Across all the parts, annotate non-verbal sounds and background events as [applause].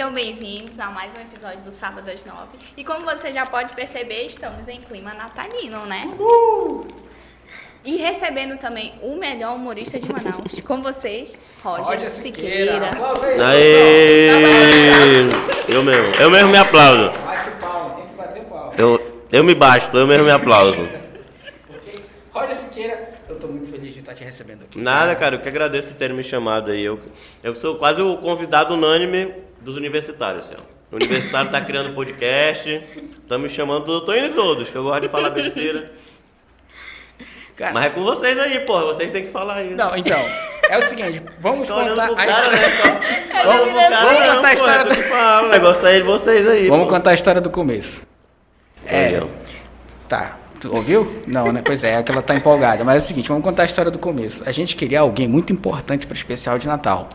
Sejam bem-vindos a mais um episódio do Sábado às Nove. E como você já pode perceber, estamos em clima natalino, né? Uhul! E recebendo também o melhor humorista de Manaus. Com vocês, Roger, Roger Siqueira. Siqueira. Aê! Eu mesmo. Eu mesmo me aplaudo. Bate palma, tem que bater palma. Eu, eu me basto, eu mesmo me aplaudo. Roger Siqueira, eu estou muito feliz de estar te recebendo aqui. Nada, cara, eu que agradeço por terem me chamado aí. Eu, eu sou quase o convidado unânime dos universitários, assim, ó. O universitário está criando podcast, estamos me chamando, eu tô indo todos, que eu gosto de falar besteira. Cara, Mas é com vocês aí, porra. Vocês têm que falar aí. Não, então. É o seguinte, vamos contar. a... cara, né? vamos, cara, vamos contar a história do. Fala, o negócio aí de vocês aí. Vamos contar a história do começo. É. Tá. Tu ouviu? Não, né? Pois é, é que ela tá empolgada. Mas é o seguinte, vamos contar a história do começo. A gente queria alguém muito importante para o especial de Natal.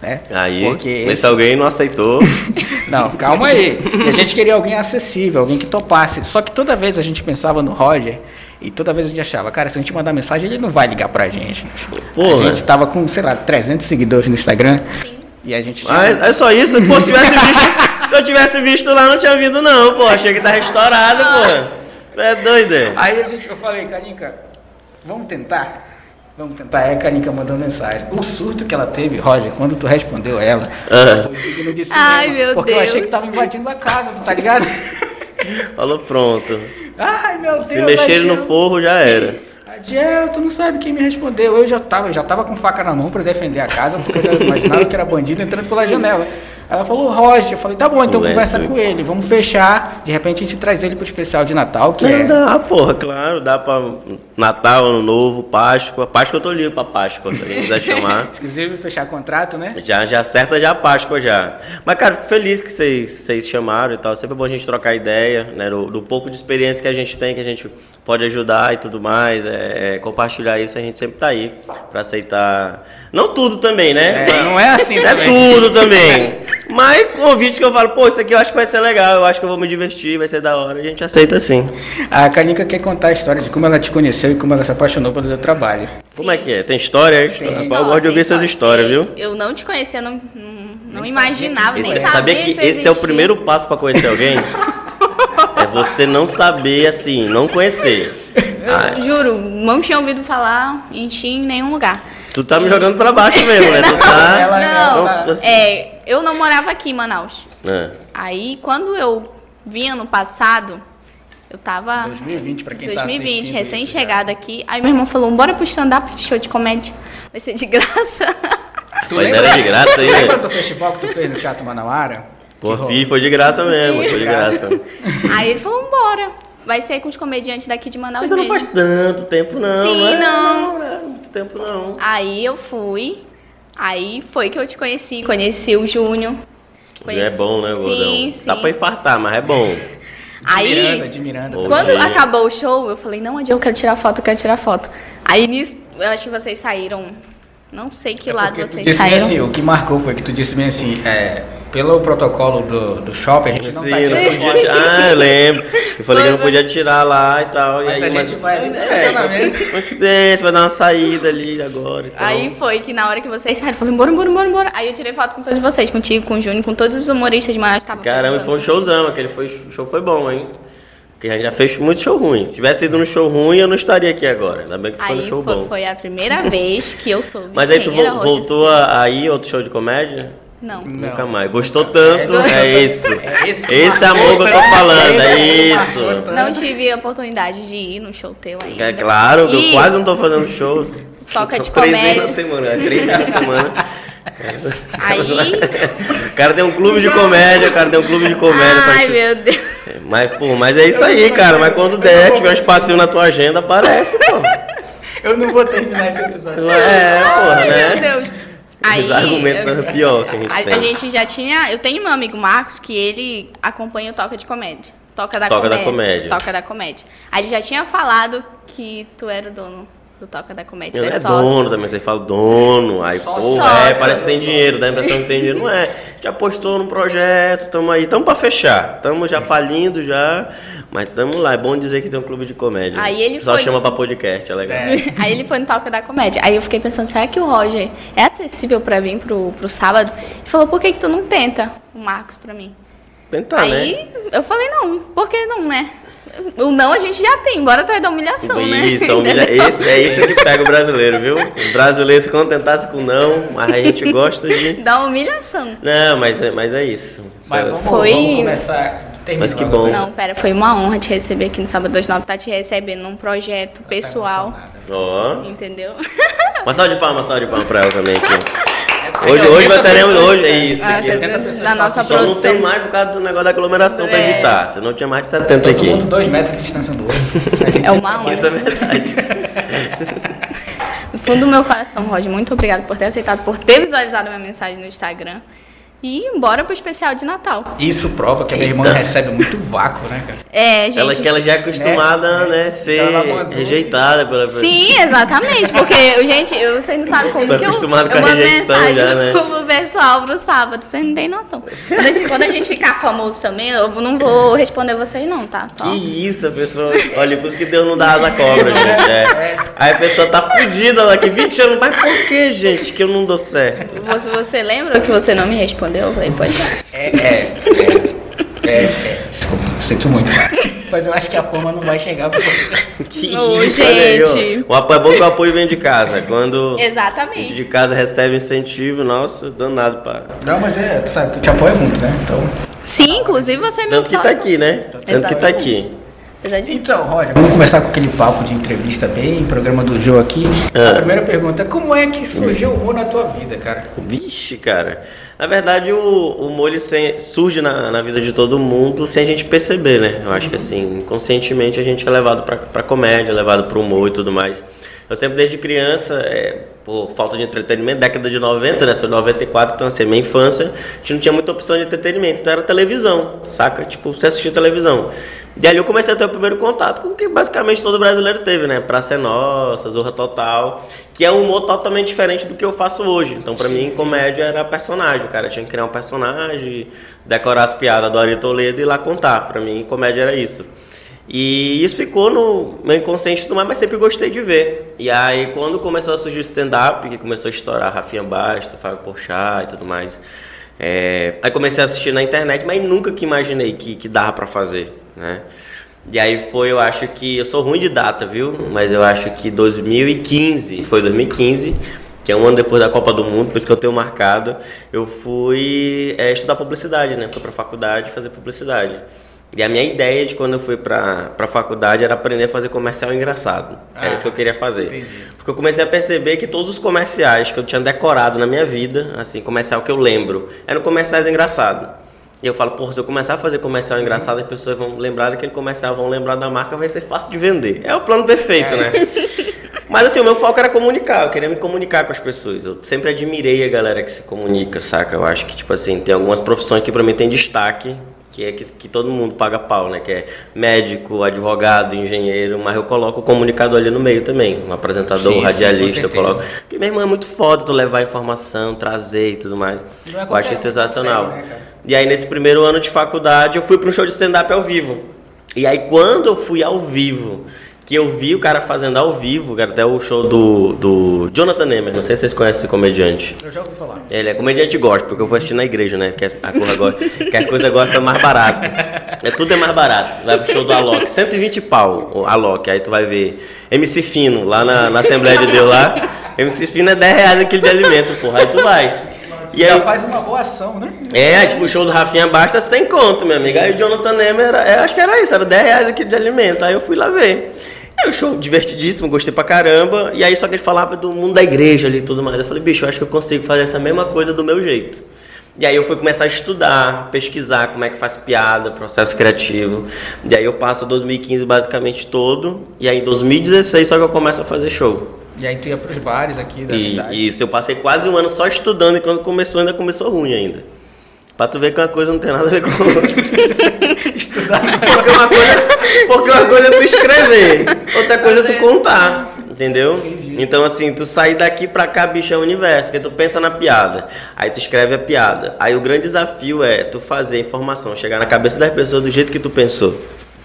Né? Aí, Porque esse... esse alguém não aceitou. [laughs] não, calma aí. E a gente queria alguém acessível, alguém que topasse. Só que toda vez a gente pensava no Roger e toda vez a gente achava, cara, se a gente mandar mensagem, ele não vai ligar pra gente. Porra. A gente tava com, sei lá, 300 seguidores no Instagram. Sim. E a gente. Mas é só isso? Pô, se tivesse visto. se eu tivesse visto lá, não tinha vindo, não, pô. Achei que tá restaurado, pô. É doido. Aí a gente, eu falei, Carinca, vamos tentar? Vamos tentar. Aí a Carinca mandou mensagem. O surto que ela teve, Roger, quando tu respondeu ela, uhum. foi digno de cinema. Ai, meu porque Deus. eu achei que tava invadindo a casa, tá ligado? [laughs] Falou pronto. Ai, meu Deus. Se mexer no forro já era. Adiel, tu não sabe quem me respondeu. Eu já tava, eu já tava com faca na mão para defender a casa, porque eu imaginava que era bandido entrando pela janela. Ela falou, Rocha. Eu falei, tá bom, então conversa com ele. Vamos fechar. De repente a gente traz ele pro especial de Natal, que não, é. Dá, porra, claro. Dá pra Natal, Ano Novo, Páscoa. Páscoa eu tô livre pra Páscoa, se alguém quiser chamar. [laughs] Inclusive fechar contrato, né? Já, já acerta já a Páscoa já. Mas, cara, fico feliz que vocês, vocês chamaram e tal. Sempre é bom a gente trocar ideia, né? Do, do, pouco de experiência que a gente tem, que a gente pode ajudar e tudo mais. É, é, compartilhar isso, a gente sempre tá aí pra aceitar. Não tudo também, né? É, não é assim [laughs] É tudo também. Mas convite que eu falo, pô, isso aqui eu acho que vai ser legal, eu acho que eu vou me divertir, vai ser da hora, a gente aceita sim. A Kalinka quer contar a história de como ela te conheceu e como ela se apaixonou pelo seu trabalho. Sim. Como é que é? Tem história? Tem história. Eu gosto de ouvir essas histórias, viu? Eu não te conhecia, não, não, não imaginava, esse, nem sabia. Sabia que esse é o primeiro passo para conhecer alguém? [laughs] é você não saber, assim, não conhecer. Eu ah. juro, não tinha ouvido falar em ti em nenhum lugar. Tu tá me jogando pra baixo mesmo, né? Tu [laughs] tá... Não, não assim. é, eu não morava aqui em Manaus. É. Aí, quando eu vinha no passado, eu tava... 2020, pra quem 2020, tá recém-chegada aqui. Aí meu irmão falou, bora pro stand-up, show de comédia. Vai ser de graça. [laughs] Tu lembra, era de graça aí, Lembra do festival que tu fez no Teatro Manauara? Pô, fi, foi de graça mesmo, foi de graça. [laughs] Aí ele falou, bora. Vai ser com os comediantes daqui de Manaus Mas não faz tanto tempo, não. Sim, não. É, não. não é muito tempo, não. Aí eu fui. Aí foi que eu te conheci. Conheci o Júnior. Conheci... É bom, né, Gordão? Sim, sim. Dá pra infartar, mas é bom. Aí, Miranda, de Miranda. Quando dia. acabou o show, eu falei, não, Adi, eu quero tirar foto, eu quero tirar foto. Aí nisso, eu acho que vocês saíram. Não sei que é lado vocês saíram. Assim, o que marcou foi que tu disse bem assim, é, pelo protocolo do, do shopping, a gente não Sim, tá não podia tirar. Ah, eu lembro. Eu falei que não podia tirar lá e tal. Mas e aí, a gente vai é, coincidência, vai dar uma saída ali agora. Então. Aí foi que na hora que vocês saíram, eu falei, bora, bora, bora, bora. Aí eu tirei foto com todos vocês, contigo, com o Júnior, com todos os humoristas de Manaus que estavam Caramba, foi um showzão, aquele foi, show foi bom, hein? Porque a gente já fez muito show ruim. Se tivesse ido no show ruim, eu não estaria aqui agora. Ainda bem que tu foi no show foi, bom. Foi a primeira [laughs] vez que eu soube. Mas aí tu voltou a ir outro show de comédia? Não. Nunca mais. Gostou tanto, é, é isso. É esse, esse amor que eu tô falando, é isso. Não tive a oportunidade de ir no show teu ainda. É claro, e... eu quase não tô fazendo shows. Toca de três comédia. Três vezes na semana, é três vezes na semana. Aí... O cara tem um clube de comédia, o cara tem um clube de comédia. Ai, pra... meu Deus. Mas, pô, mas é isso aí, cara. Mas quando der, tiver um espacinho na tua agenda, aparece, pô. Eu não vou terminar esse episódio. É, porra, né? Meu Deus. Aí, Os argumentos eu, são pior que a gente a, tem. A gente já tinha... Eu tenho meu amigo Marcos, que ele acompanha o Toca de Comédia. Toca da Toca comédia. da comédia. Toca da comédia. Aí ele já tinha falado que tu era o dono do Toca da Comédia. Não é sócio. dono também, você fala dono, aí pô, é, parece que tem dinheiro, dá a impressão que tem dinheiro. Não é, já apostou no projeto, estamos aí, estamos para fechar, estamos já falindo já, mas estamos lá, é bom dizer que tem um clube de comédia. Aí ele Só foi... chama para podcast, é legal. É. [laughs] aí ele foi no Toca da Comédia, aí eu fiquei pensando, será que o Roger é acessível para vir pro, pro sábado? Ele falou, por que que tu não tenta o Marcos pra mim. Tentar, Aí né? eu falei, não, por que não, né? O não a gente já tem, bora atrás da humilhação, né? Isso, [laughs] humilha... Esse, é isso que pega o brasileiro, viu? O brasileiro se contentasse com não, mas a gente gosta de. [laughs] Da humilhação. Não, mas é, mas é isso. Mas vamos, Foi- vamos começar. terminou Mas que bom. Não, pera, foi uma honra te receber aqui no Sábado 29, tá te recebendo num projeto pessoal, Ó. entendeu? Uma salva de palmas, uma salva de palmas pra ela também aqui. [laughs] É Hoje, hoje vai 80 teremos. pessoas, Hoje, é isso. Ah, aqui. você- 80 pessoas na nossa Só não produção. tem mais por causa do negócio da aglomeração pra É. evitar. Se não tinha mais de 70 Todo aqui. mundo dois metros de distância um do outro. A [laughs] É uma honra. Isso é verdade. Do fundo do meu coração, Roger, muito obrigada por ter aceitado, por ter visualizado minha mensagem no Instagram. E bora pro especial de Natal. Isso prova que a minha irmã recebe muito vácuo, né, cara? É, gente. Ela que ela já é acostumada, né, ser Ela mandou. rejeitada pela Sim, exatamente, porque, gente, eu, vocês não sabem como Sou que eu, acostumado com eu a mando rejeição mensagem já, né? pro pessoal pro sábado, vocês não têm noção. Quando a, gente, quando a gente ficar famoso também, eu não vou responder vocês não, tá? Só. Que isso, a pessoa. Olha, por isso que Deus não dá asa cobra, gente. É. Aí a pessoa tá fudida daqui 20 anos. Mas por que, gente, que eu não dou certo? Você, você lembra que você não me respondeu? Eu falei, pois é. É, é, é, é, é. Desculpa, sinto muito. Mas eu acho que a forma não vai chegar. Porque... Que Ô, isso, gente. O apoio é bom que o apoio vem de casa. Quando a gente Exatamente. de casa recebe incentivo, nossa, danado, pá. Não, mas é, tu sabe que te apoio muito, né? Então. Sim, inclusive você é meu Tanto que tá aqui, né? Tanto que tá Exatamente. aqui. Apesar de... Então, Roger, vamos começar com aquele papo de entrevista bem, programa do Jô aqui. Ah. A primeira pergunta, como é que surgiu o humor na tua vida, cara? Vixe, cara. Na verdade, o, o humor sem- surge na, na vida de todo mundo sem a gente perceber, né? Eu acho que assim, inconscientemente a gente é levado pra, pra comédia, levado pro humor e tudo mais. Eu sempre, desde criança, é, por falta de entretenimento, década de 90, né? Sou de 94, então assim, minha infância, a gente não tinha muita opção de entretenimento. Então era televisão, saca? Tipo, você assistia televisão. E ali eu comecei a ter o primeiro contato com o que basicamente todo brasileiro teve, né? Praça é Nossa, Zorra Total, que é um humor totalmente diferente do que eu faço hoje. Então, pra mim, comédia era personagem. Cara tinha que criar um personagem, decorar as piadas do Ari Toledo e ir lá contar. Pra mim, comédia era isso. E isso ficou no meu inconsciente tudo mais, mas sempre gostei de ver. E aí, quando começou a surgir o stand-up, que começou a estourar Rafinha Basta, Fábio Porchat e tudo mais, é, aí comecei a assistir na internet, mas nunca que imaginei que, que dava pra fazer, né? E aí foi, eu acho que, eu sou ruim de data, viu? Mas eu acho que 2015, foi 2015, que é um ano depois da Copa do Mundo, por isso que eu tenho marcado, eu fui é, estudar publicidade, né? Fui pra faculdade fazer publicidade. E a minha ideia de quando eu fui pra, pra faculdade era aprender a fazer comercial engraçado. Era Ah, isso que eu queria fazer. entendi. Porque eu comecei a perceber que todos os comerciais que eu tinha decorado na minha vida, assim, comercial que eu lembro, eram comerciais engraçados. E eu falo, porra, se eu começar a fazer comercial engraçado, as pessoas vão lembrar daquele comercial, vão lembrar da marca, vai ser fácil de vender. É o plano perfeito, né? Mas assim, o meu foco era comunicar, eu queria me comunicar com as pessoas. Eu sempre admirei a galera que se comunica, saca? Eu acho que, tipo assim, tem algumas profissões que pra mim tem destaque, que é que, que todo mundo paga pau, né? Que é médico, advogado, engenheiro, mas eu coloco o comunicador ali no meio também. Um apresentador, Sim, sim, radialista, com eu coloco. Porque, meu irmão, é muito foda tu levar informação, trazer e tudo mais. Não é eu que sensacional. consegue, né? E aí, nesse primeiro ano de faculdade, eu fui para um show de stand-up ao vivo. E aí, quando eu fui ao vivo, que eu vi o cara fazendo ao vivo, cara, até o show do, do Jonathan Neymer, não sei se vocês conhecem esse comediante. Eu já ouvi falar. Ele é comediante gospel, porque eu vou assistir na igreja, né? Que a coisa gospel, que a coisa gospel é mais barato. É, tudo é mais barato. Vai pro show do Alok, 120 pau, o Alok. Aí tu vai ver MC Fino, lá na, na Assembleia de Deus lá. MC Fino é 10 reais aquele de alimento, porra. Aí tu vai. E Já aí, faz uma boa ação, né? é, tipo, o show do Rafinha Basta sem conto, minha amiga. Aí o Jonathan era, é, acho que era isso, era 10 reais aqui de alimento. Aí eu fui lá ver. Aí o show divertidíssimo, gostei pra caramba. E aí só que ele falava do mundo da igreja ali e tudo mais. Eu falei, bicho, eu acho que eu consigo fazer essa mesma coisa do meu jeito. E aí eu fui começar a estudar, pesquisar como é que faz piada, processo criativo. E aí eu passo 2015 basicamente todo. E aí em 2016 só que eu começo a fazer show. E aí tu ia pros bares aqui da E, cidade. isso, eu passei quase um ano só estudando e quando começou ainda começou ruim ainda. Pra tu ver que uma coisa não tem nada a ver com a outra. [laughs] Estudar. Porque uma coisa, porque uma coisa é tu escrever, outra coisa é tu contar. Entendeu? Entendi. Então, assim, tu sair daqui pra cá, bicho, é o universo. Porque tu pensa na piada, aí tu escreve a piada. Aí o grande desafio é tu fazer a informação chegar na cabeça das pessoas do jeito que tu pensou.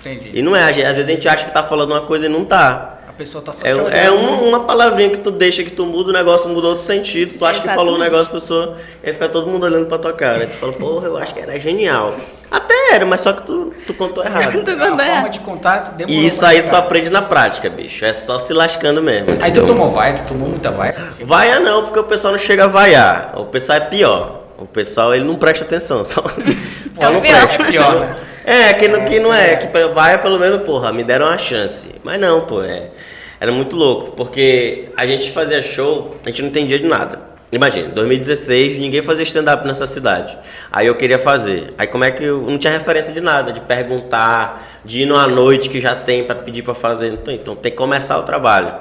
Entendi. E não é, às vezes a gente acha que tá falando uma coisa e não tá. A pessoa tá só É, te é uma, uma palavrinha que tu deixa que tu muda, o negócio mudou outro sentido. Tu acha que falou um negócio, a pessoa. Aí fica todo mundo olhando pra tua cara. Tu fala, porra, eu acho que era genial. Até era, mas só que tu, tu contou errado. [laughs] Tu A contou forma errado. de contato E isso aí tu só aprende na prática, bicho. É só se lascando mesmo. Aí tu tomou vai, tu tomou muita vai. Vaia não, porque o pessoal não chega a vaiar. O pessoal é pior. O pessoal ele não presta atenção. [laughs] Só, só É não pior. presta. É pior, né? É, que não, que não é, que vai pelo menos, porra, me deram uma chance. Mas não, pô, é, era muito louco, porque a gente fazia show, a gente não entendia de nada. Imagina, 2016, ninguém fazia stand-up nessa cidade. Aí eu queria fazer. Aí como é que eu não tinha referência de nada, de perguntar, de ir numa noite que já tem pra pedir pra fazer. Então, então tem que começar o trabalho.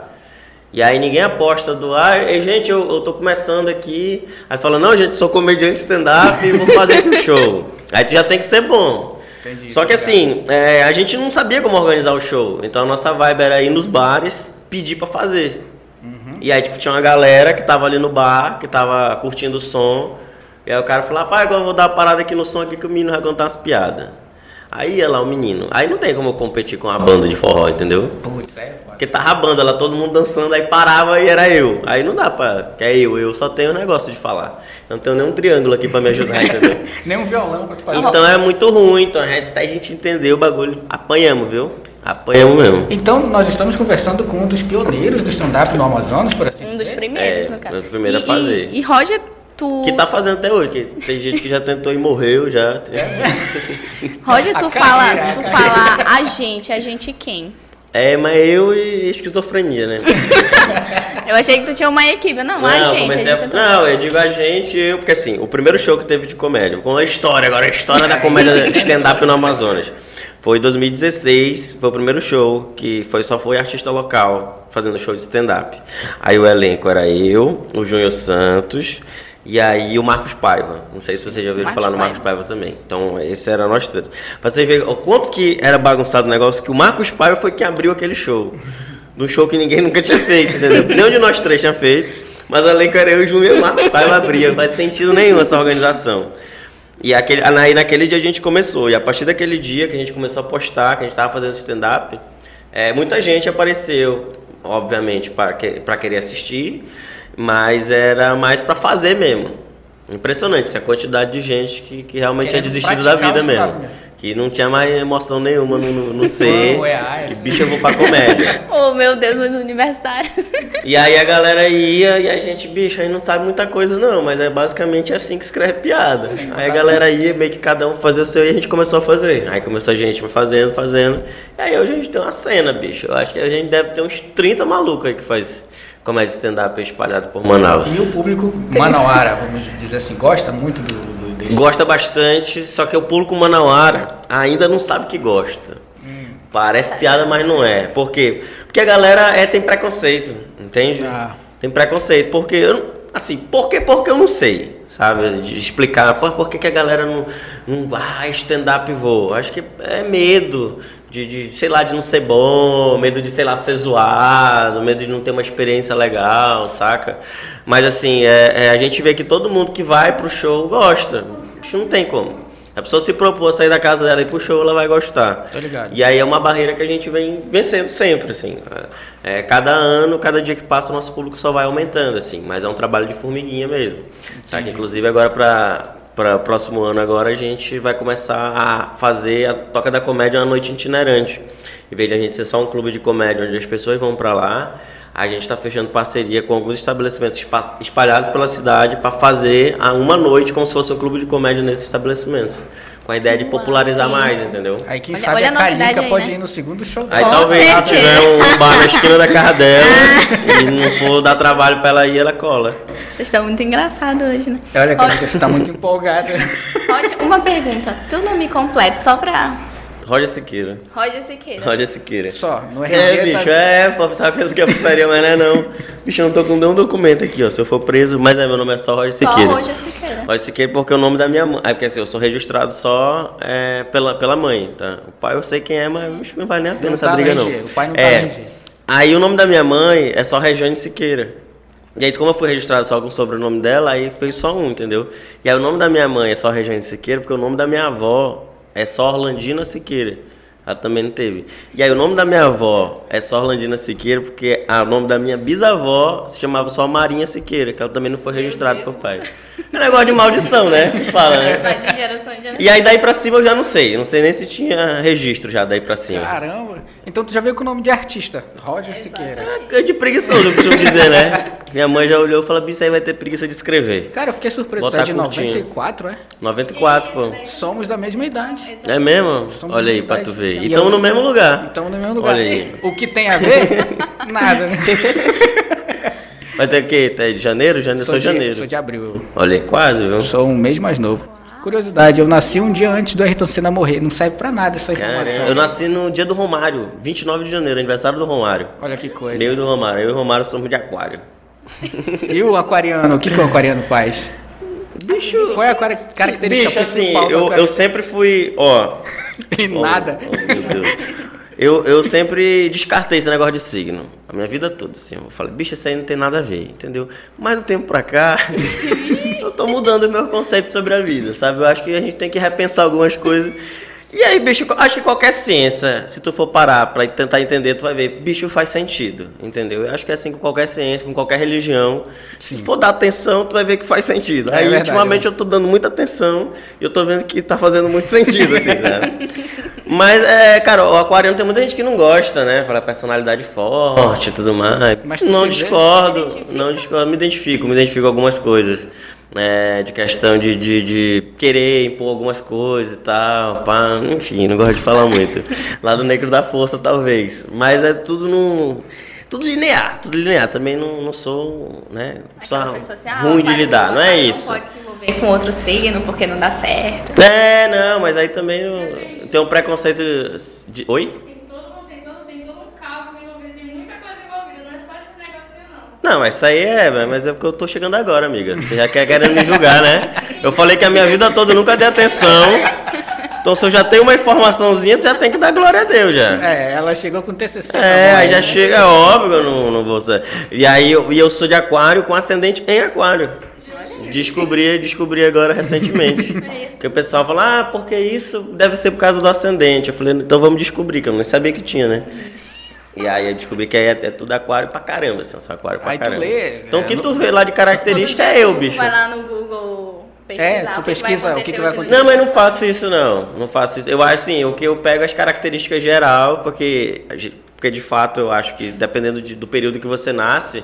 E aí ninguém aposta do, ah, ei, gente, eu, eu tô começando aqui. Aí fala, não, gente, sou comediante stand-up e vou fazer aqui o [laughs] show. Aí tu já tem que ser bom. Entendi, Só que assim, é, a gente não sabia como organizar o show. Então a nossa vibe era ir nos bares, pedir pra fazer. Uhum. E aí, tipo, tinha uma galera que tava ali no bar, que tava curtindo o som. E aí o cara falou, rapaz, agora eu vou dar uma parada aqui no som aqui que o menino vai contar umas piadas. Aí ia lá o menino. Aí não tem como eu competir com a banda de forró, entendeu? Putz, é foda. Porque tava a banda lá, todo mundo dançando, aí parava e era eu. Aí não dá pra. Que é eu, eu só tenho um negócio de falar. Eu não tenho nenhum triângulo aqui pra me ajudar, [laughs] entendeu? Nem um violão pra tu fazer. Então é muito ruim, então gente- até a gente entender o bagulho. Apanhamos, viu? Apanhamos mesmo. Então nós estamos conversando com um dos pioneiros do stand-up no Amazonas, por assim Um dos dizer. primeiros, É, no caso. um dos primeiros e, a fazer. E, e Roger, tu. Que tá fazendo até hoje, que tem gente que já tentou e morreu já. [laughs] Roger, A tu carreira, fala, a tu carreira. fala a gente, a gente quem? É, mas eu e esquizofrenia, né? [laughs] Eu achei que tu tinha uma equipe. Não, a gente. a a- gente tá- não, eu digo a gente, eu, porque assim, o primeiro show que teve de comédia, com a história agora, a história da comédia stand-up no Amazonas. Foi em 2016, foi o primeiro show que foi, só foi artista local fazendo show de stand-up. Aí o elenco era eu, o Júnior Santos e aí o Marcos Paiva. Não sei se você já ouviu Marcos falar no Paiva. Marcos Paiva também. Então, esse era nós três. Pra você ver o quanto que era bagunçado o negócio, que o Marcos Paiva foi quem abriu aquele show. Num show que ninguém [laughs] nunca tinha feito, entendeu? Nenhum de nós três tinha feito. Mas o elenco era eu, o Júnior e o Marcos Paiva abria. Não faz sentido nenhum essa organização. E aquele, aí naquele dia a gente começou. E a partir daquele dia que a gente começou a postar, que a gente estava fazendo stand-up, é, muita gente apareceu, obviamente, para que, pra querer assistir, mas era mais para fazer mesmo. Impressionante essa quantidade de gente que, que realmente tinha Querendo desistido da vida mesmo. mesmo. Que não tinha mais emoção nenhuma no, no, no [laughs] ser. É a que essa. bicho eu vou pra comédia. [laughs] Oh, meu Deus, os universitários. [laughs] E aí a galera ia e a gente, bicho, aí não sabe muita coisa não, mas é basicamente assim que escreve piada. Aí a galera ia, meio que cada um fazia o seu e a gente começou a fazer. Aí começou a gente fazendo, fazendo. E aí hoje a gente tem uma cena, bicho. Eu acho que a gente deve ter uns 30 malucos aí que faz comédia stand-up espalhado por Manaus. E o público manauara, vamos dizer assim, gosta muito do, do desse. Gosta bastante, só que o público manauara ainda não sabe que gosta. Parece piada, mas não é. Por quê? Porque a galera é, tem preconceito, entende? Ah. Tem preconceito. Porque, eu, não- assim, por quê? Porque eu não sei, sabe? De explicar por, por que, que a galera não, não ah, stand-up vou. Acho que é medo de, de, sei lá, de não ser bom, medo de, sei lá, ser zoado, medo de não ter uma experiência legal, saca? Mas, assim, é, é, a gente vê que todo mundo que vai pro show gosta. Isso não tem como. A pessoa se propor a sair da casa dela e ir pro show, ela vai gostar. Tô ligado. E aí é uma barreira que a gente vem vencendo sempre, assim. É, cada ano, cada dia que passa, o nosso público só vai aumentando, assim. Mas é um trabalho de formiguinha mesmo. Sabe? Inclusive agora para para próximo ano agora a gente vai começar a fazer a Toca da Comédia uma noite itinerante. Em vez de a gente ser só um clube de comédia onde as pessoas vão para lá, a gente está fechando parceria com alguns estabelecimentos espa- espalhados pela cidade para fazer a uma noite como se fosse um clube de comédia nesse estabelecimento. Com a ideia de popularizar sim. mais, entendeu? Aí quem Olha- sabe olha a a novidade Calica aí, pode né? ir no segundo show Aí dela. Talvez se certeza. tiver um bar na esquina da casa dela [laughs] e não for dar trabalho pra ela ir, ela cola. Vocês estão muito engraçados hoje, né? Olha, Roger, Calica, você tá muito empolgada. Roger, uma pergunta. Teu nome completo, só pra Roger Siqueira. Roger Siqueira. Roger Siqueira. Só, RG É, tá bicho, é, pô, pensava que é putaria, mas não é não. Bicho, eu não tô com nenhum documento aqui, ó. Se eu for preso, mas é, meu nome é só Roger Só Siqueira. Roger Siqueira. Roger Siqueira porque é o nome da minha mãe. É porque assim, eu sou registrado só é, pela, pela mãe, tá? O pai eu sei quem é, mas bicho, não vale nem a pena Não essa tá briga, não. O pai não tá é. RG. Aí o nome da minha mãe é só Regiane Siqueira. E aí, como eu fui registrado só com o sobrenome dela, aí foi só um, entendeu? E aí o nome da minha mãe é só Regiane Siqueira, porque o nome da minha avó é só Orlandina Siqueira. Ela também não teve. E aí o nome da minha avó é só Orlandina Siqueira, porque o nome da minha bisavó se chamava só Marinha Siqueira, que ela também não foi registrada pelo pai. É um negócio de maldição, né? Fala, né? Vai de geração em geração. E aí daí pra cima eu já não sei. Eu não sei nem se tinha registro já daí pra cima. Caramba. Então tu já veio com o nome de artista, Roger Siqueira. É de preguiçoso, eu costumo dizer, né? Minha mãe já olhou e falou, bicho, aí vai ter preguiça de escrever. Cara, eu fiquei surpreso. Tu Botar é de curtinho. 94, é? 94, pô. Somos da mesma idade. É mesmo? Somos Olha aí, pra tu ver. E estamos no mesmo lugar. Estamos no mesmo lugar. Olha aí. O que tem a ver? [laughs] Nada, né? [laughs] Ter o quê? Tá de janeiro? janeiro? Sou, de, janeiro. Sou de abril. Olha aí, quase, viu? Sou um mês mais novo. Curiosidade, eu nasci um dia antes do Ayrton Senna morrer. Não serve pra nada essa informação. Caramba, eu nasci no dia do Romário, 29 de janeiro, aniversário do Romário. Olha que coisa. Meio do Romário. Eu e o Romário somos de aquário. [laughs] E o aquariano? O que, que o aquariano faz? Bicho, Qual é a cara- característica bicho assim, eu, eu sempre fui, ó... [laughs] E nada. Oh, oh, meu Deus. Eu, eu sempre descartei esse negócio de signo. A minha vida toda, assim. Eu falei, bicho, isso aí não tem nada a ver, entendeu? Mas do tempo pra cá, [laughs] eu tô mudando o meu conceito sobre a vida, sabe? Eu acho que a gente tem que repensar algumas coisas. E aí, bicho, acho que qualquer ciência, se tu for parar pra tentar entender, tu vai ver, bicho, faz sentido, entendeu? Eu acho que é assim com qualquer ciência, com qualquer religião. Se for dar atenção, tu vai ver que faz sentido. É aí, verdade, ultimamente, é. eu tô dando muita atenção e eu tô vendo que tá fazendo muito [laughs] sentido, assim, sabe? Mas, é, cara, o aquariano tem muita gente que não gosta, né? Fala personalidade forte e tudo mais. Mas não discordo, não discordo, me identifico, me identifico com algumas coisas. Né? de questão de, de, de querer impor algumas coisas e tal, pá, enfim, não gosto de falar muito. [laughs] Lado negro da força, talvez. Mas é tudo no. Tudo linear, tudo linear. Também não, não sou, né? Pessoa pessoa assim, ah, ruim de lidar, não é isso. Não pode se envolver com outro signo porque não dá certo. É, não, mas aí também eu tenho um preconceito de. Oi? Tem todo, tem todo, tem todo um cálculo envolvido, tem muita coisa envolvida, não é só esse negocinho não. Mas isso aí é, mas é porque eu tô chegando agora, amiga. Você já quer querendo me julgar, né? Eu falei que a minha vida toda eu nunca dei atenção. Então se eu já tenho uma informaçãozinha, tu já tem que dar glória a Deus já. É, ela chegou com TCC. É, aí já né? chega, é óbvio, eu não, não vou ser. E aí eu, e eu sou de aquário com ascendente em aquário. Descobri, descobri agora recentemente. [laughs] Que o pessoal fala, ah, porque isso deve ser por causa do ascendente. Eu falei, então vamos descobrir, que eu não sabia que tinha, né? E aí eu descobri que aí é, é tudo aquário pra caramba, assim, aquário pra Aí tu caramba. lê, então o é, que tu vê lá de característica é eu, tu bicho. vai lá no Google pesquisar É, tu o que pesquisa o que que vai acontecer. Não, mas não faço isso não. Não faço isso. Eu acho assim, o que eu pego é as características geral, porque, porque de fato eu acho que dependendo de- do período que você nasce,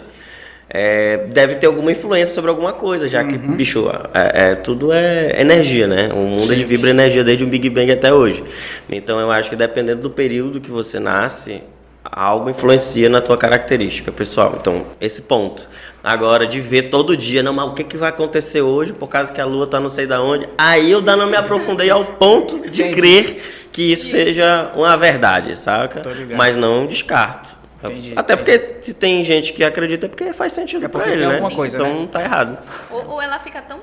é, deve ter alguma influência sobre alguma coisa, já que, bicho, é, é- tudo é energia, né? O mundo ele vibra energia desde o Big Bang até hoje. Então eu acho que dependendo do período que você nasce, algo influencia na tua característica, pessoal. Então, esse ponto. Agora, de ver todo dia, não, mas o que, que vai acontecer hoje, por causa que a lua tá não sei da onde, aí eu ainda não me aprofundei ao ponto de Entendi. crer que isso seja uma verdade, saca? Mas não descarto. Entendi, Até porque se tem gente que acredita é porque faz sentido É pra ele, tem né? alguma coisa, então né? não tá errado. Ou, ou ela fica tão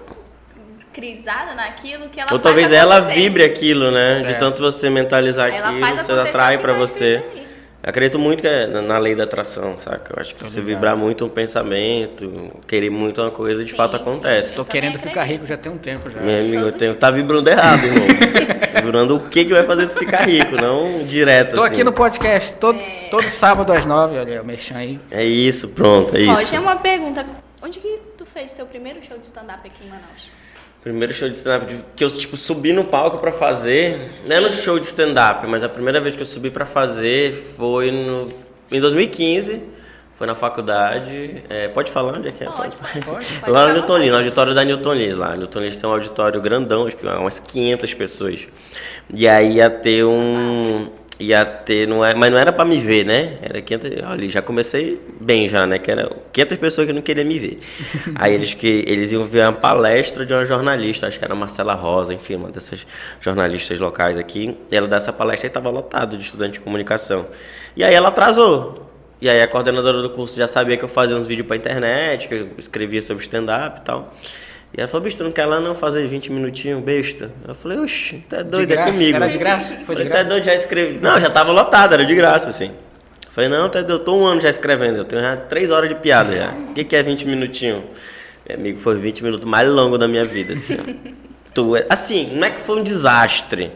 crisada naquilo que ela Ou faz talvez ela vibre aquilo, né? De É. tanto você mentalizar Ela aquilo, faz você atrai o que pra tá você. ali. Acredito muito que é na lei da atração, saca? Eu acho que Tô você ligado. vibrar muito um pensamento, querer muito uma coisa, de Sim, fato sim. acontece. Tô Também querendo ficar rico já tem um tempo já. Meu amigo, eu tenho, tá vibrando errado, irmão. [laughs] vibrando o que que vai fazer tu ficar rico, não direto Tô assim. aqui no podcast todo, todo sábado às nove, olha o merchan aí. É isso, pronto, é isso. Roger, uma pergunta. Onde que tu fez teu primeiro show de stand-up aqui em Manaus? Primeiro show de stand-up que eu, tipo, subi no palco pra fazer. Não é no Sim. show de stand-up, mas a primeira vez que eu subi pra fazer foi no, em 2015. Foi na faculdade. É, pode falar onde é que é? Pode, pode. pode Lá ficar no Newton Lins, no auditório da Newton Lins lá. Newton Lins tem um auditório grandão, acho que umas 500 pessoas. E aí ia ter um. Ia ter, não é, mas não era pra me ver, né? Era 500. Olha, já comecei bem já, né? Que era 500 pessoas que não queriam me ver. [laughs] aí eles, que, eles iam ver uma palestra de uma jornalista, acho que era Marcela Rosa, enfim, uma dessas jornalistas locais aqui. E ela dessa palestra e estava lotado de estudante de comunicação. E aí ela atrasou. E aí a coordenadora do curso já sabia que eu fazia uns vídeos pra internet, que eu escrevia sobre stand-up e tal. E ela falou, bicho, tu não quer lá não fazer 20 minutinhos, besta? Eu falei, oxe, tá doido, De é comigo. Era de graça? Foi de Falei, tá graça? doido, já escrevi. Não, já tava lotado, era de graça, assim. Falei, não, tá doido, eu tô um ano já escrevendo, eu tenho já três horas de piada já. O que, que é 20 minutinhos? Meu amigo, foi 20 minutos mais longo da minha vida, assim. [laughs] Tu é- Assim, não é que foi um desastre.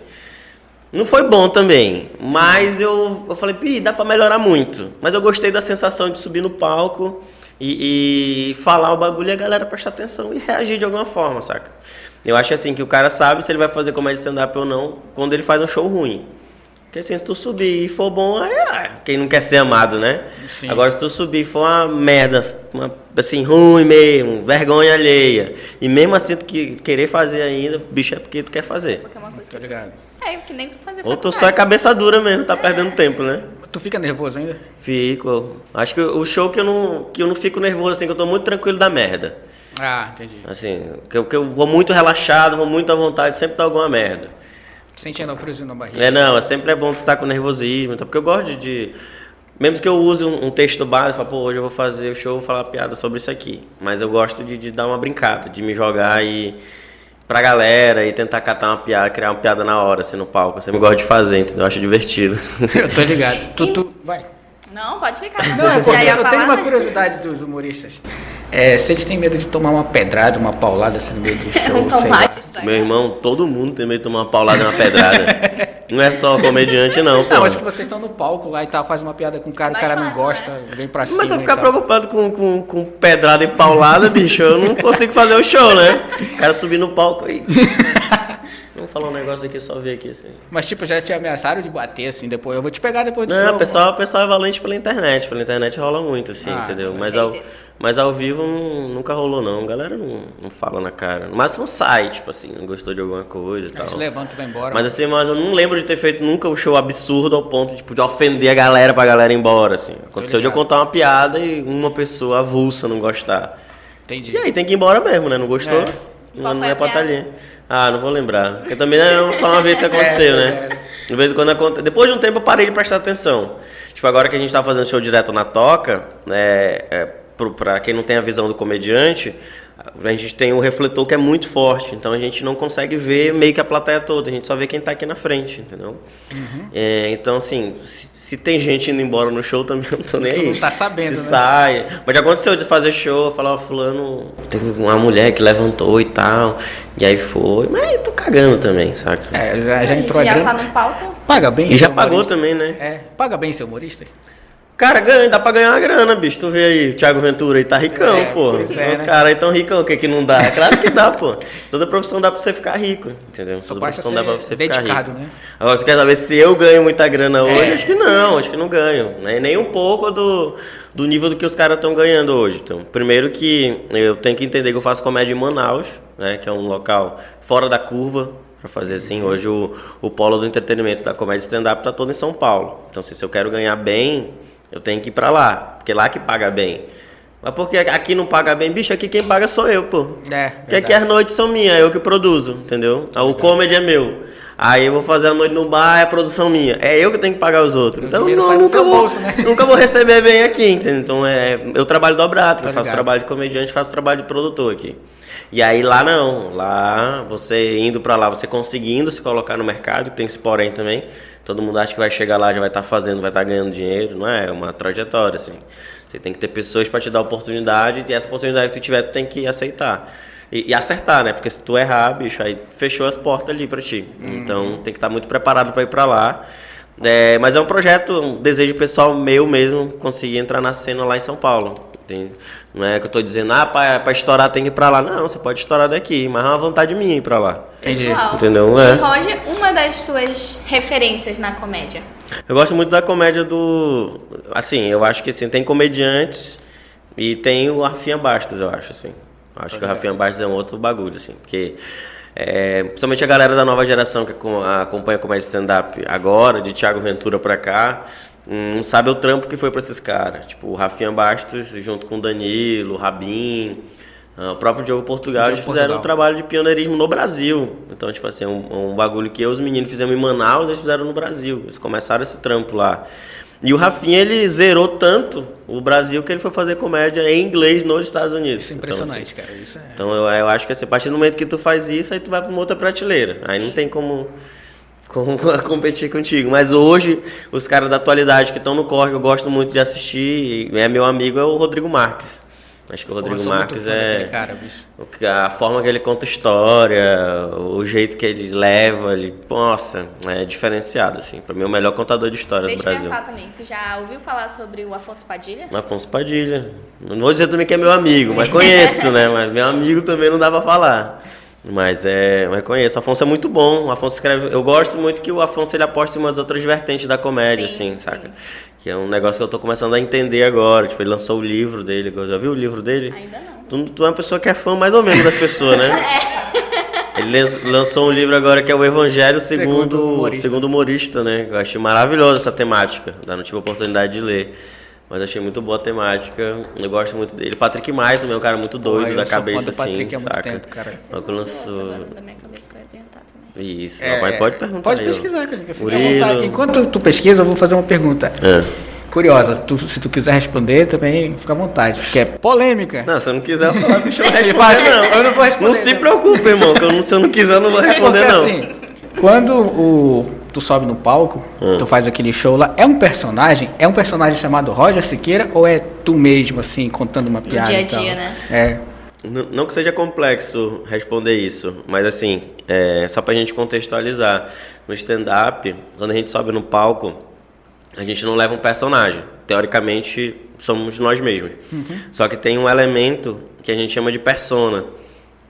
Não foi bom também, mas eu, eu falei, Pi, dá pra melhorar muito. Mas eu gostei da sensação de subir no palco e, e falar o bagulho e a galera prestar atenção e reagir de alguma forma, saca? Eu acho assim que o cara sabe se ele vai fazer comédia stand-up ou não quando ele faz um show ruim. Porque assim, se tu subir e for bom, aí, ah, quem não quer ser amado, né? Sim. Agora, se tu subir e for uma merda, uma, assim, ruim mesmo, vergonha alheia, e mesmo assim tu que, querer fazer ainda, bicho, é porque tu quer fazer. Porque é uma coisa que... ligado. É, porque nem pra fazer Ou tu só é cabeça dura mesmo, tá perdendo tempo, né? Tu fica nervoso ainda? Fico. Acho que o show que eu não, que eu não fico nervoso, assim, que eu tô muito tranquilo da merda. Ah, entendi. Assim, que eu, que eu vou muito relaxado, vou muito à vontade, sempre tá alguma merda. Sente ainda o friozinho na barriga. É, não, é sempre é bom tu estar com nervosismo, tá? porque eu gosto de, Mesmo que eu use um, um texto básico, falo, pô, hoje eu vou fazer o show, vou falar piada sobre isso aqui. Mas eu gosto de, de dar uma brincada, de me jogar e pra galera e tentar catar uma piada, criar uma piada na hora, assim, no palco. Eu sempre gosto de fazer, entendeu? Eu acho divertido. [laughs] Eu tô ligado. Tu, tu, vai. Não, pode ficar. Não, é porque Já ia eu tenho uma né? curiosidade dos humoristas. É, se eles têm medo de tomar uma pedrada, uma paulada assim no meio do [laughs] show, Um sei lá. tomate estranho. Meu irmão, todo mundo tem medo de tomar uma paulada na pedrada. Não é só comediante, não, pô. Não, acho que vocês estão no palco lá e tal, faz uma piada com o cara, Mais o cara não fácil, gosta, né? vem pra cima. Mas se eu ficar preocupado com, com, com pedrada e paulada, bicho, eu não consigo fazer o show, né? O cara subir no palco e. [laughs] Vamos falar um negócio aqui, só ver aqui. Assim. Mas tipo, já te ameaçaram de bater assim depois. Eu vou te pegar depois do Não, o pessoal, o pessoal é valente pela internet. Pela internet rola muito, assim, Ah, entendeu? Mas ao, mas ao vivo não- nunca rolou, não. A galera não, não fala na cara. No máximo sai, tipo assim, não gostou de alguma coisa e tal. levanta e vai embora. Mas assim, mas eu não lembro de ter feito nunca um show absurdo ao ponto tipo, de ofender a galera pra galera ir embora, assim. Aconteceu de eu contar uma piada e uma pessoa avulsa não gostar. Entendi. E aí tem que ir embora mesmo, né? Não gostou? É. Não, não é pra estar ali. Ah, não vou lembrar. Porque também é só uma vez que [laughs] aconteceu, É, né? De vez em quando acontece. Depois de um tempo eu parei de prestar atenção. Tipo, agora que a gente tá fazendo show direto na toca, né? É, pra quem não tem a visão do comediante, a gente tem um refletor que é muito forte. Então a gente não consegue ver meio que a plateia toda. A gente só vê quem tá aqui na frente, entendeu? Uhum. É, então, assim, se, se tem gente indo embora no show, também [laughs] eu não tô nem Tu aí. não tá sabendo, se né? sai. Mas já aconteceu de fazer show, eu falava, fulano, teve uma mulher que levantou e tal. E aí foi. Mas eu tô cagando também, saca? É, já, A já gente entrou a já grana. tá no palco. Paga bem E já pagou humorista? também, né? É, paga bem seu humorista? Cara, ganha, dá pra ganhar uma grana, bicho. Tu vê aí, Thiago Ventura aí tá ricão, É, pô. é, Os né? caras aí tão ricão, o que que não dá? É claro que dá, pô. Toda profissão dá pra você ficar rico, entendeu? Toda profissão dá pra você ficar dedicado, rico. né? Agora, você quer saber se eu ganho muita grana hoje? É. Acho que não, acho que não ganho. Né? Nem um pouco do, do nível do que os caras estão ganhando hoje. Então, primeiro que eu tenho que entender que eu faço comédia em Manaus, né? Que é um local fora da curva, pra fazer assim. Hoje o, o polo do entretenimento da comédia stand-up tá todo em São Paulo. Então, se eu quero ganhar bem, eu tenho que ir pra lá. Porque lá que paga bem. Mas porque aqui não paga bem, bicho, aqui quem paga sou eu, pô. É, Porque aqui as noites são minhas, eu que produzo, entendeu? O comedy é meu. Aí eu vou fazer a noite no bar, é a produção minha. É eu que tenho que pagar os outros. Então não, nunca, vou, bolso, né? nunca vou receber bem aqui, entendeu? Então é, eu trabalho dobrado, que eu faço trabalho de comediante, faço trabalho de produtor aqui. E aí lá não, lá você indo pra lá, você conseguindo se colocar no mercado, que tem esse porém também. Todo mundo acha que vai chegar lá, já vai estar fazendo, vai estar ganhando dinheiro, não é? É uma trajetória assim. Você tem que ter pessoas para te dar oportunidade e essa oportunidade que tu tiver, tu tem que aceitar. E, e acertar, né? Porque se tu errar, bicho, aí fechou as portas ali pra ti. Então tem que estar muito preparado para ir pra lá. É, mas é um projeto, um desejo pessoal meu mesmo, conseguir entrar na cena lá em São Paulo. Tem- não é que eu tô dizendo, ah, pra, pra estourar tem que ir pra lá. Não, você pode estourar daqui, mas é uma vontade minha ir pra lá. Pessoal. Entendeu? E, É. Roger, uma das tuas referências na comédia. Eu gosto muito da comédia do. Assim, eu acho que assim, tem comediantes e tem o Rafinha Bastos, eu acho, assim. Eu Acho que o Rafinha Bastos é um outro bagulho, assim. Porque. é, principalmente a galera da nova geração que acom- acompanha comédia stand-up agora, de Thiago Ventura pra cá, não sabe o trampo que foi pra esses caras. Tipo, o Rafinha Bastos junto com o Danilo, o Rabin, ah, o próprio Diogo Portugal, Diogo eles fizeram Portugal. um trabalho de pioneirismo no Brasil. Então, tipo assim, é um, um bagulho que eu os meninos fizemos em Manaus, eles fizeram no Brasil. Eles começaram esse trampo lá. E o Rafinha, ele zerou tanto o Brasil que ele foi fazer comédia em inglês nos Estados Unidos. Isso é Então, assim, impressionante, cara. Isso é. então eu, eu acho que assim, a partir do momento que tu faz isso, aí tu vai pra uma outra prateleira. Aí não tem como, como [laughs] competir contigo. Mas hoje, os caras da atualidade que estão no corre, que eu gosto muito de assistir, e é meu amigo, é o Rodrigo Marques. Acho que o Rodrigo Marques é. Cara, A forma que ele conta história, o jeito que ele leva, ele, nossa, é diferenciado, assim. Pra mim é o melhor contador de história Deixa do eu Brasil. perguntar também, tu já ouviu falar sobre o Afonso Padilha? Afonso Padilha. Não vou dizer também que é meu amigo, mas [laughs] conheço, né? Mas meu amigo também não dá pra falar. Mas é, mas conheço. O Afonso é muito bom. O Afonso escreve. Eu gosto muito que o Afonso ele aposta em umas outras vertentes da comédia, Sim, assim, saca? sim. Que é um negócio que eu tô começando a entender agora. Tipo, ele lançou o livro dele. Já viu o livro dele? Ainda não. Tu, tu é uma pessoa que é fã mais ou menos das pessoas, né? [laughs] Ele lan- lançou um livro agora que é o Evangelho segundo, Segundo humorista. segundo humorista, né? Eu achei maravilhosa essa temática. Ainda não tive a oportunidade de ler. Mas achei muito boa a temática. Eu gosto muito dele. Patrick Maia também é um cara muito doido eu da cabeça, assim, saca? tempo, cara. Só que lançou. Agora da minha cabeça que eu ia perguntar também. Isso, É, é. pode perguntar. Pode pesquisar, cara. Murilo. Enquanto tu pesquisa, eu vou fazer uma pergunta. Ah. Curiosa, tu- se tu quiser responder, também fica à vontade, porque é polêmica. Não, se eu não quiser falar, bicho, eu [laughs] responder, não. eu não vou responder, Não se não. preocupe, irmão, que eu não- se eu não quiser, eu não vou responder, Porque, não. assim, quando o, tu sobe no palco, Hum. tu faz aquele show lá, é um personagem? É um personagem chamado Roger Siqueira ou é tu mesmo, assim, contando uma piada? dia a dia, né? É. N- Não que seja complexo responder isso, mas assim, é, só pra gente contextualizar. No stand-up, quando a gente sobe no palco, a gente não leva um personagem. Teoricamente, somos nós mesmos. Só que tem um elemento que a gente chama de persona.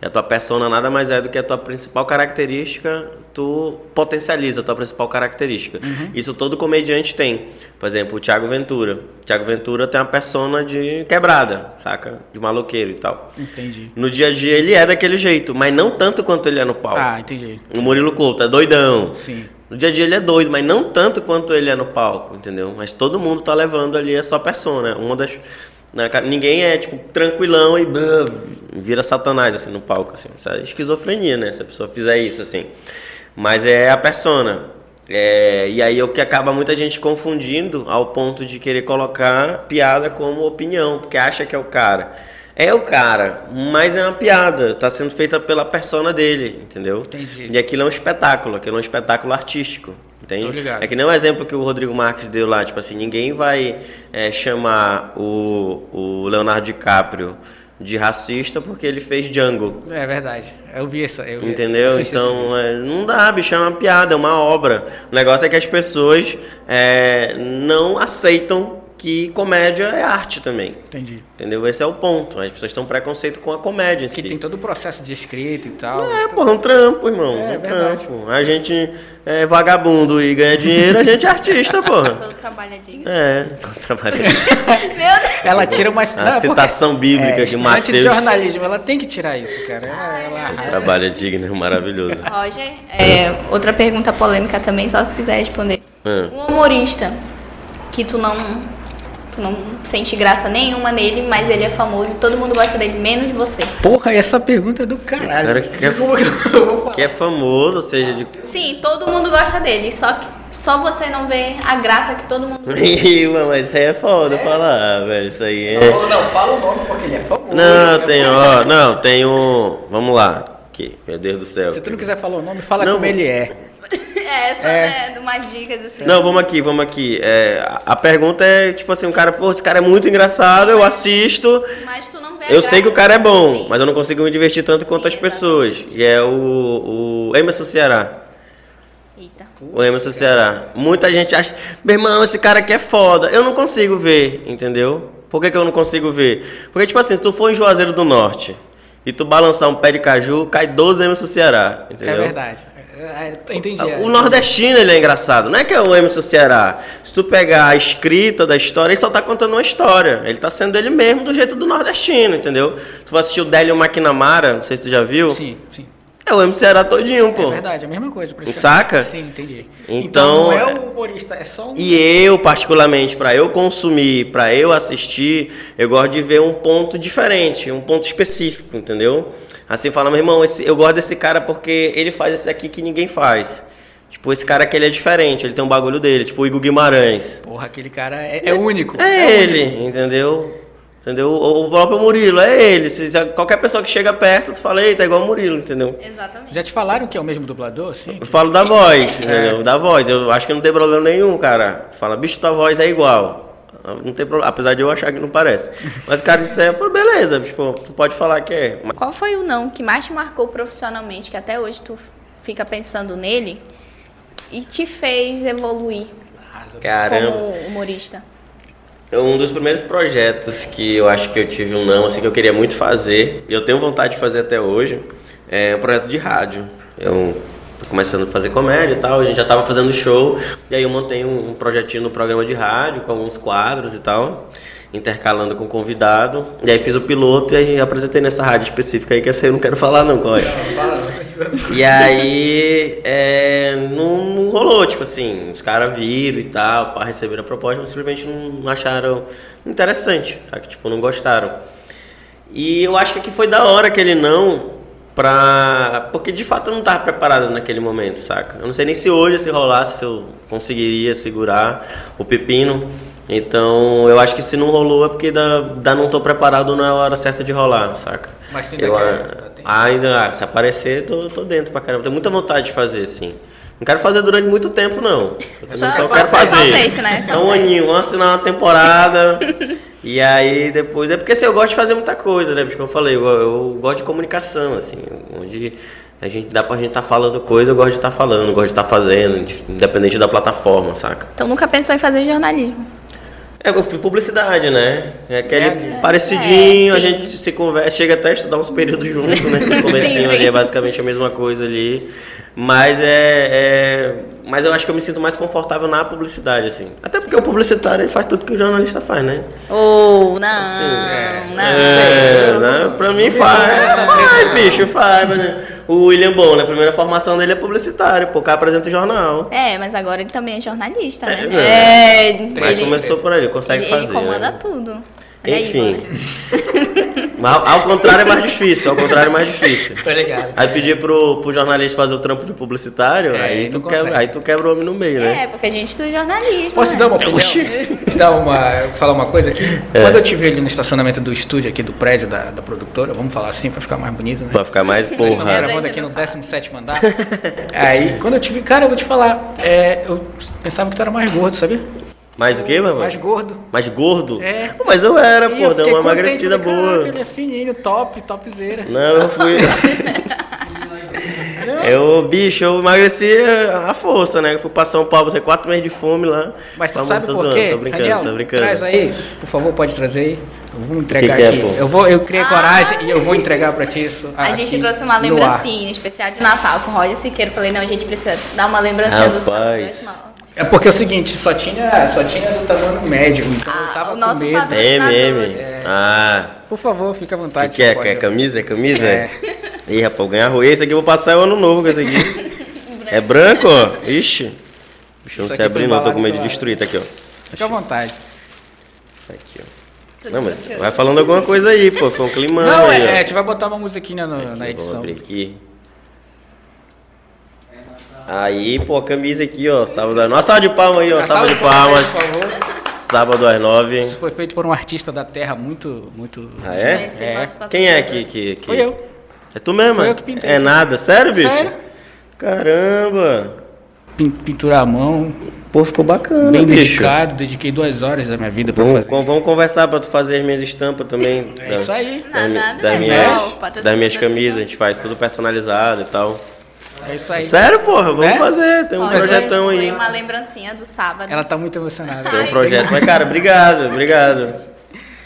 E a tua persona nada mais é do que a tua principal característica, tu potencializa a tua principal característica. Isso todo comediante tem. Por exemplo, o Thiago Ventura. O Thiago Ventura tem uma persona de quebrada, saca? De maloqueiro e tal. Entendi. No dia a dia ele é daquele jeito, mas não tanto quanto ele é no palco. Ah, entendi. O Murilo Couto é doidão. Sim. No dia a dia ele é doido, mas não tanto quanto ele é no palco, entendeu? Mas todo mundo tá levando ali a sua persona. Uma das. Né, cara, ninguém é, tipo, tranquilão e blá, vira satanás, assim, no palco, assim. Isso é esquizofrenia, né? Se a pessoa fizer isso, assim. Mas é a persona. É, e aí é o que acaba muita gente confundindo ao ponto de querer colocar piada como opinião, porque acha que é o cara. É o cara, mas é uma piada, tá sendo feita pela persona dele, entendeu? Entendi. E aquilo é um espetáculo, aquilo é um espetáculo artístico. Entende? É que nem o exemplo que o Rodrigo Marques deu lá, tipo assim, ninguém vai é, chamar o, o Leonardo DiCaprio de racista porque ele fez Django. É verdade. Eu vi essa. Eu vi Entendeu? Então, é, não dá, bicho, é uma piada, é uma obra. O negócio é que as pessoas é, não aceitam que comédia é arte também. Entendi. Entendeu? Esse é o ponto. As pessoas têm um preconceito com a comédia em Que si. tem todo o processo de escrita e tal. É, porra, um trampo, irmão. É, um verdade. trampo. A gente é vagabundo e ganha dinheiro, a gente é artista, porra. [laughs] Todo trabalho é digno. É, só trabalha. [laughs] Meu Deus! Ela tira umas. A não, é citação bíblica é, de estudante de Mateus. jornalismo, ela tem que tirar isso, cara. Ela, ela arrasa. Trabalho é digno, maravilhoso. Roger, é, outra pergunta polêmica também, só se quiser responder. Um humorista que tu não, não sente graça nenhuma nele, mas ele é famoso e todo mundo gosta dele, menos você. Porra, essa pergunta é do caralho. Cara, que é- [laughs] Como que eu vou falar? Que é famoso, ou seja, de. Sim, todo mundo gosta dele, só que só você não vê a graça que todo mundo vê. [laughs] Ih, mas isso aí é foda falar, velho. Isso aí é. Não, não, fala o nome porque ele é famoso. Não, É tem, ó. Não, tem um. Vamos lá. Aqui, meu Deus do céu. Se tu não quiser falar o nome, fala Não, como vou- ele é. [laughs] É, só É. né, umas dicas assim. Não, vamos aqui, vamos aqui. É, a- pergunta é, tipo assim, um cara, pô, esse cara é muito engraçado, eu assisto. Mas tu não vê Eu sei que o cara é bom, Sim. mas eu não consigo me divertir tanto quanto Sim, as pessoas. E é o, o Emerson Ceará. Eita. O Emerson Ceará. Muita gente acha, meu irmão, esse cara aqui é foda. Eu não consigo ver, entendeu? Por que, que eu não consigo ver? Porque, tipo assim, se tu for em Juazeiro do Norte e tu balançar um pé de caju, cai 12 Emerson Ceará, É entendeu? verdade. É, é, entendi. é. O nordestino ele é engraçado, não é que é o Emerson Ceará. Se tu pegar a escrita da história, ele só tá contando uma história. Ele tá sendo ele mesmo do jeito do nordestino, entendeu? Tu vai assistir o Délio McNamara, não sei se tu já viu. Sim, sim. É o Emerson Ceará todinho, pô. É verdade, é a mesma coisa. Saca? Sim, entendi. Então, não é é- o humorista, é só um. E eu, particularmente, para eu consumir, para eu assistir, eu gosto de ver um ponto diferente, um ponto específico, entendeu? Assim, fala, meu irmão, esse- eu gosto desse cara porque ele faz esse aqui que ninguém faz. Tipo, esse cara aqui ele é diferente, ele tem um bagulho dele, tipo o Igor Guimarães. Porra, aquele cara é, é único. É ele, entendeu? Entendeu? O o próprio Murilo, é ele. Se se qualquer pessoa que chega perto, tu fala, eita, é igual o Murilo, entendeu? Exatamente. Já te falaram que é o mesmo dublador, sim? Eu falo da voz, [laughs] entendeu? Da voz. Eu acho que não tem problema nenhum, cara. Fala, bicho, tua voz é igual. Não tem problema, apesar de eu achar que não parece. Mas o cara disse, eu falei, beleza, tipo, tu pode falar que é. Qual foi o não que mais te marcou profissionalmente, que até hoje tu fica pensando nele e te fez evoluir Caramba. como humorista? Um dos primeiros projetos que eu acho que eu tive um não, assim, que eu queria muito fazer, e eu tenho vontade de fazer até hoje, é um projeto de rádio. Eu tô começando a fazer comédia e tal, a gente já tava fazendo show, e aí eu montei um, um projetinho no programa de rádio, com alguns quadros e tal, intercalando com convidado, e aí fiz o piloto e aí apresentei nessa rádio específica aí, que essa aí eu não quero falar não, qual é. E aí é, não, não rolou, tipo assim, os caras viram e tal, para receber a proposta, mas simplesmente não acharam interessante, sabe? Tipo, não gostaram. E eu acho que aqui foi da hora aquele não, pra. Porque de fato eu não tava preparado naquele momento, saca? Eu não sei nem se hoje, se rolasse, se eu conseguiria segurar o pepino. Então eu acho que se não rolou é porque da, da não tô preparado não é a hora certa de rolar, saca? Mas ainda eu, ah, ainda, ah, se aparecer, tô, tô dentro pra caramba. Tenho muita vontade de fazer, assim. Não quero fazer durante muito tempo, não. Eu Só- só, só- quero só fazer. um mês, né? Só Só um um mês. aninho, vamos assinar uma temporada. [laughs] e aí depois. É porque assim, eu gosto de fazer muita coisa, né? Porque como eu falei, eu, eu gosto de comunicação, assim. Onde a gente dá pra gente estar falando coisa, eu gosto de estar falando, eu gosto de estar fazendo, independente da plataforma, saca? Então nunca pensou em fazer jornalismo? É, eu fiz publicidade, né? É aquele É, parecidinho, é, a gente se conversa, chega até a estudar uns períodos juntos, né? No [laughs] comecinho Sim, ali sim. é basicamente a mesma coisa ali. Mas é, é- Mas eu acho que eu me sinto mais confortável na publicidade, assim. Até porque o publicitário ele faz tudo que o jornalista faz, né? Ou não, Assim, não. É, né? Pra mim faz. Faz, bicho, faz. exemplo, O William Bonner, a primeira formação dele é publicitário, pô, o cara apresenta o jornal. É, mas agora ele também é jornalista, né? É, É, Mas ele, começou por ele consegue ele, ele fazer. comanda né? tudo. Olha aí, Enfim. [laughs] Mas ao- contrário é mais difícil, ao contrário é mais difícil. Tô ligado. Aí pedir pro, pro jornalista fazer o trampo de publicitário, É, aí, aí tu quebra, aí tu quebra o homem no meio, né? É, porque a gente estuda jornalismo. Posso te né? dar uma opinião? Te dar uma, falar uma coisa aqui? É. Quando eu te vi ali no estacionamento do estúdio aqui do prédio da, da produtora, vamos falar assim pra ficar mais bonito, né? Pra ficar mais porra. Era. gravando aqui no 17 andar. Aí, quando eu te vi, cara, eu vou te falar, é, eu pensava que tu era mais gordo, sabia? Mais o quê, meu Mais irmão? gordo. Mais gordo? É. Pô, mas eu era, E pô, eu deu uma emagrecida falei, "Caraca, boa. Ele é fininho, top, topzera. Não, eu fui. [laughs] eu, bicho, eu emagreci a força, né? Eu fui pra São Paulo, passei quatro meses de fome lá. Mas tu Tá sabe por zoando, quê? Tô brincando, Daniel, tô brincando. Traz aí, por favor, pode trazer aí. Eu vou entregar Que que é, aqui. pô? eu, vou, eu criei coragem e eu vou entregar pra ti isso. A gente trouxe uma lembrancinha especial de Natal com o Roger Siqueira. Falei, não, a gente precisa dar uma lembrancinha. Rapaz. dois mal. É porque é o seguinte, só tinha, só tinha do tamanho médio, então Ah, eu tava o com nosso medo. padrão. MM. Ah, Por favor, fica à o vontade. que é? você pode- Quer camisa? É camisa? É. Ih, rapaz, vou ganhar arroz. Esse aqui eu vou passar o ano novo com esse aqui. [laughs] é branco. Ixi. Bicho, não se aqui abrir não, tô com medo de destruir. Tá aqui, ó. Fica à vontade. Aqui, ó. Não, mas vai falando alguma coisa aí, pô. Foi um climão Não, aí, é, ó. é, a gente vai botar uma musiquinha no- Aqui, na Vamos edição. abrir aqui. Aí, pô, a camisa aqui, ó. Sábado às nove. Uma salva de palmas aí, ó. Salva de palmas por. Sábado às nove. Isso foi feito por um artista da terra muito, muito... Ah, é? É. Quem é que, que, que... Foi eu. É tu mesmo? Foi eu que pintei É nada? Sério, bicho? Sério. Caramba. Pin- Pintura à mão, Pô, ficou bacana, bem bicho. dedicado, dediquei duas horas da minha vida pra Vamos, fazer. vamos conversar pra tu fazer as minhas estampas também. É isso aí. Das, mi- Nada, das minhas, Não, das minhas camisas, a gente faz tudo personalizado e tal. É isso aí. Sério, porra, vamos Né? fazer. Tem um projetão foi aí. uma lembrancinha do sábado. Ela tá muito emocionada. Tem um projeto. Mas, cara, obrigado, obrigado.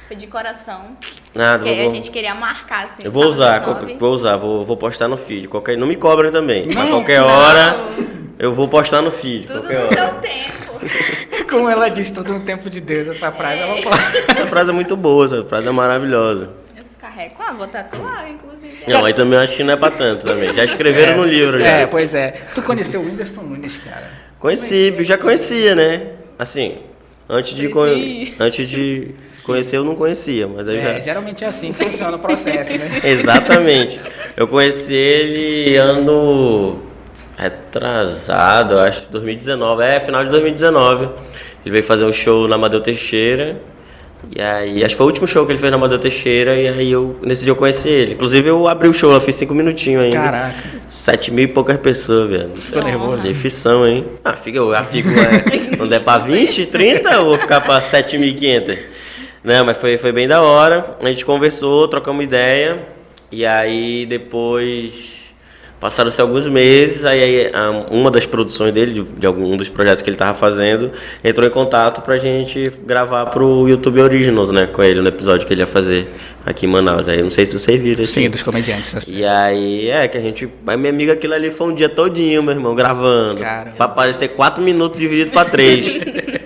Foi de coração. Nada, Porque eu a vou, gente queria marcar, assim. eu vou usar, vou usar, vou, vou postar no feed. Qualquer, não me cobrem também. Mas Não, qualquer não. hora eu vou postar no feed. Tudo qualquer no hora. seu tempo. [laughs] Como ela diz, todo um tempo de Deus, essa frase ela fala. Essa frase é muito boa, essa frase é maravilhosa. Eu descarrego. Ah, vou tatuar, inclusive. Não, aí também acho que não é pra tanto também. Já escreveram no livro já. É, pois é. Tu conheceu o Whindersson Nunes, cara? Conheci, já conhecia, né? Assim, antes de, con- antes de conhecer eu não conhecia, mas aí É, já... geralmente é assim que funciona o processo, né? [laughs] Exatamente. Eu conheci ele ano retrasado, acho, 2019. É, final de 2019. Ele veio fazer um show na Amadeu Teixeira. E aí, acho que foi o último show que ele fez na Amador Teixeira, e aí eu, nesse dia eu conheci ele. Inclusive eu abri o show, eu fiz cinco minutinhos ainda. Caraca. Sete mil e poucas pessoas, velho. Ficou nervoso. Difícil, hein? Ah, fica, eu já fico, é, [laughs] quando é pra 20, 30, eu vou ficar pra 7.500. Não, mas foi, foi bem da hora. A gente conversou, trocamos ideia, e aí depois... Passaram-se alguns meses, aí a- uma das produções dele, de, de algum dos projetos que ele estava fazendo, entrou em contato pra gente gravar pro YouTube Originals, né, com ele, no episódio que ele ia fazer aqui em Manaus. Aí não sei se vocês viram esse Sim, dos comediantes. assim. e aí, é que a gente. Mas minha amiga, aquilo ali foi um dia todinho, meu irmão, gravando. Cara. pra aparecer quatro minutos dividido pra três.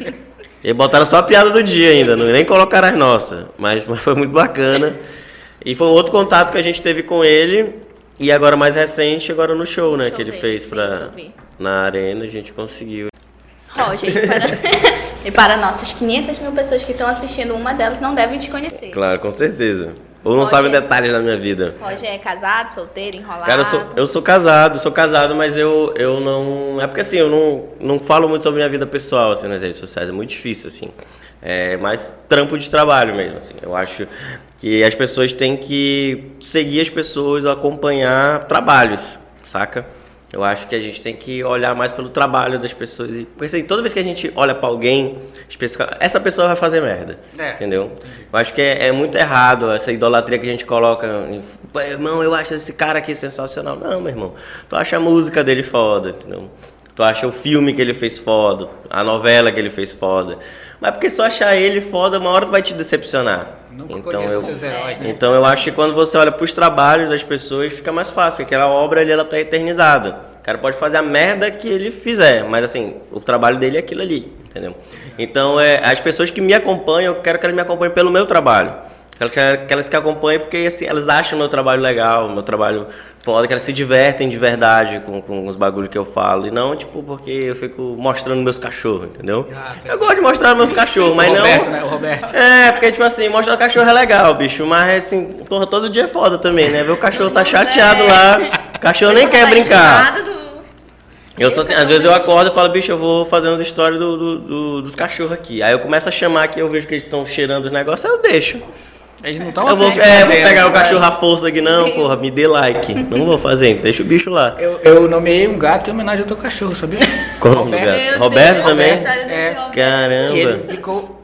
[laughs] e botaram só a piada do dia ainda, não, nem colocaram as nossas. Mas, mas foi muito bacana. E foi um outro contato que a gente teve com ele. E agora mais recente, agora no show, né? Show que ele dele, fez sim, pra, na arena, a gente conseguiu. Roger, e para, [laughs] e para nossas 500 mil pessoas que estão assistindo, uma delas não deve te conhecer. Claro, com certeza. Ou não Roger. sabe detalhes da minha vida. Roger é casado, solteiro, enrolado? Cara, eu sou, eu sou casado, sou casado, mas eu, eu não. É porque assim, eu não, não falo muito sobre minha vida pessoal assim, nas redes sociais, é muito difícil, assim. É mais trampo de trabalho mesmo, assim. Eu acho que as pessoas têm que seguir as pessoas, acompanhar trabalhos, saca? Eu acho que a gente tem que olhar mais pelo trabalho das pessoas. E, porque assim, toda vez que a gente olha pra alguém, essa pessoa vai fazer merda. É. Entendeu? Eu acho que é, é muito errado essa idolatria que a gente coloca. Em, "Pô, irmão, eu acho esse cara aqui sensacional. Não, meu irmão. Tu acha a música dele foda, entendeu? Tu acha o filme que ele fez foda, a novela que ele fez foda. Mas porque se tu achar ele foda, uma hora tu vai te decepcionar. Nunca então eu, seus heróis, né? então eu acho que quando você olha pros trabalhos das pessoas, fica mais fácil, porque aquela obra ali ela tá eternizada. O cara pode fazer a merda que ele fizer, mas assim, o trabalho dele é aquilo ali, entendeu? Então, é, as pessoas que me acompanham, eu quero que elas me acompanhem pelo meu trabalho. Quero que, que elas que acompanhem porque assim, elas acham o meu trabalho legal, o meu trabalho foda, que elas se divertem de verdade com, com os bagulhos que eu falo. E não, tipo, porque eu fico mostrando meus cachorros, entendeu? Ah, tá. Eu gosto de mostrar meus cachorros, mas o Roberto, não. né? O Roberto. É, porque, tipo assim, mostrar o cachorro é legal, bicho. Mas, assim, porra, todo dia é foda também, né? Ver o cachorro tá chateado lá. O cachorro nem quer Tá brincar. do- Eu sou assim, às vezes eu acordo e falo, bicho, eu vou fazer umas histórias do, do- do- dos cachorros aqui. Aí eu começo a chamar aqui, eu vejo que eles estão cheirando os negócios, aí eu deixo. Eles não estão Eu vou, é, vou pegar o cachorro à força aqui, não, porra, me dê like. [laughs] Não vou fazer, deixa o bicho lá. Eu, eu nomeei um gato em homenagem ao teu cachorro, sabia? O do Roberto. gato? Roberto também? É. Roberto. Que ele Caramba. ficou.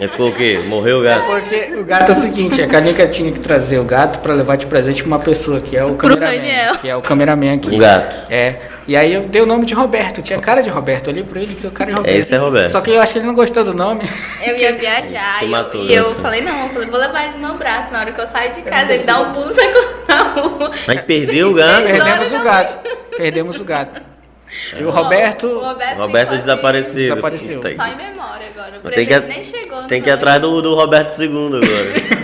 Ele ficou o quê? Morreu o gato? Porque o gato é o seguinte, a Canica tinha que trazer o gato pra levar de presente pra uma pessoa, que é o Pro cameraman. Daniel. Que é o cameraman aqui. Um gato. É. E aí eu dei o nome de Roberto, tinha cara de Roberto, olhei pra ele que o cara de Roberto. Esse é Roberto. Só que eu acho que ele não gostou do nome. Eu ia viajar e eu, matou, e eu assim. falei, não, eu falei, vou levar ele no meu braço. Na hora que eu saio de casa, ele dá um pulo, sai correndo. Aí perdeu o gato. Perdemos o gato. Perdemos o gato. E o Roberto. O Roberto, Roberto desaparecido. Assim, só em memória agora. O Mas tem presente que- nem chegou. Tem que ir atrás do, do Roberto II agora. [laughs]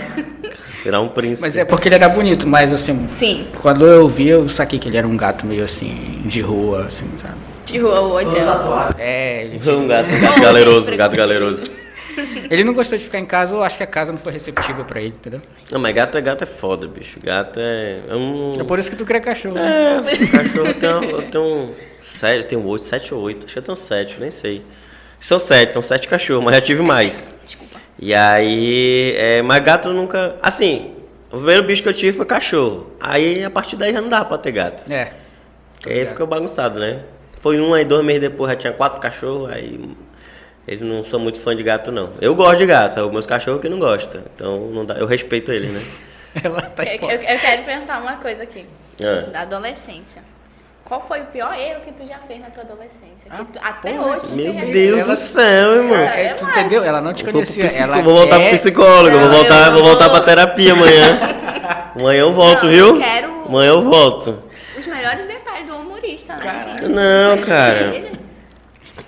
Virar um príncipe. Mas é porque ele era bonito, mas assim. Sim, Quando eu vi, eu saquei que ele era um gato meio assim, de rua, assim, sabe? de rua o odiando. É, ele, [laughs] Um gato, um gato galeroso, um gato galeroso. [laughs] ele não gostou de ficar em casa, eu acho que a casa não foi receptiva pra ele, entendeu? Não, mas gato é gato é foda, bicho. Gato é. é um. É por isso que tu cria cachorro. né? É, cachorro tem um. eu tenho um sete, tem um oito, sete ou oito. Acho que eu tenho sete, nem sei. São sete, são sete cachorros, mas já tive mais. E aí. É, mas gato nunca. Assim, o primeiro bicho que eu tive foi cachorro. Aí a partir daí já não dava pra ter gato. É. Porque aí ficou bagunçado, né? Foi um, aí dois meses depois já tinha quatro cachorros, aí eles não são muito fã de gato, não. Eu gosto de gato, é os meus cachorros que não gostam. Então não dá, eu respeito eles, né? [laughs] Ela tá Eu, eu- eu quero perguntar uma coisa aqui. Ah. Da adolescência. Qual foi o pior erro que tu já fez na tua adolescência? Que Ah, tu- até porra, hoje tu Meu? Deus Ela- do céu, irmão. É, É, tu entendeu? Ela não te Vou, conhecia. psico- Ela vou voltar quer- pro psicólogo, Não, vou voltar, eu vou voltar vou- pra terapia amanhã. [laughs] amanhã eu volto, Não, viu? eu quero- Amanhã eu volto. Os melhores detalhes do humorista, né, gente? Não, cara. ele?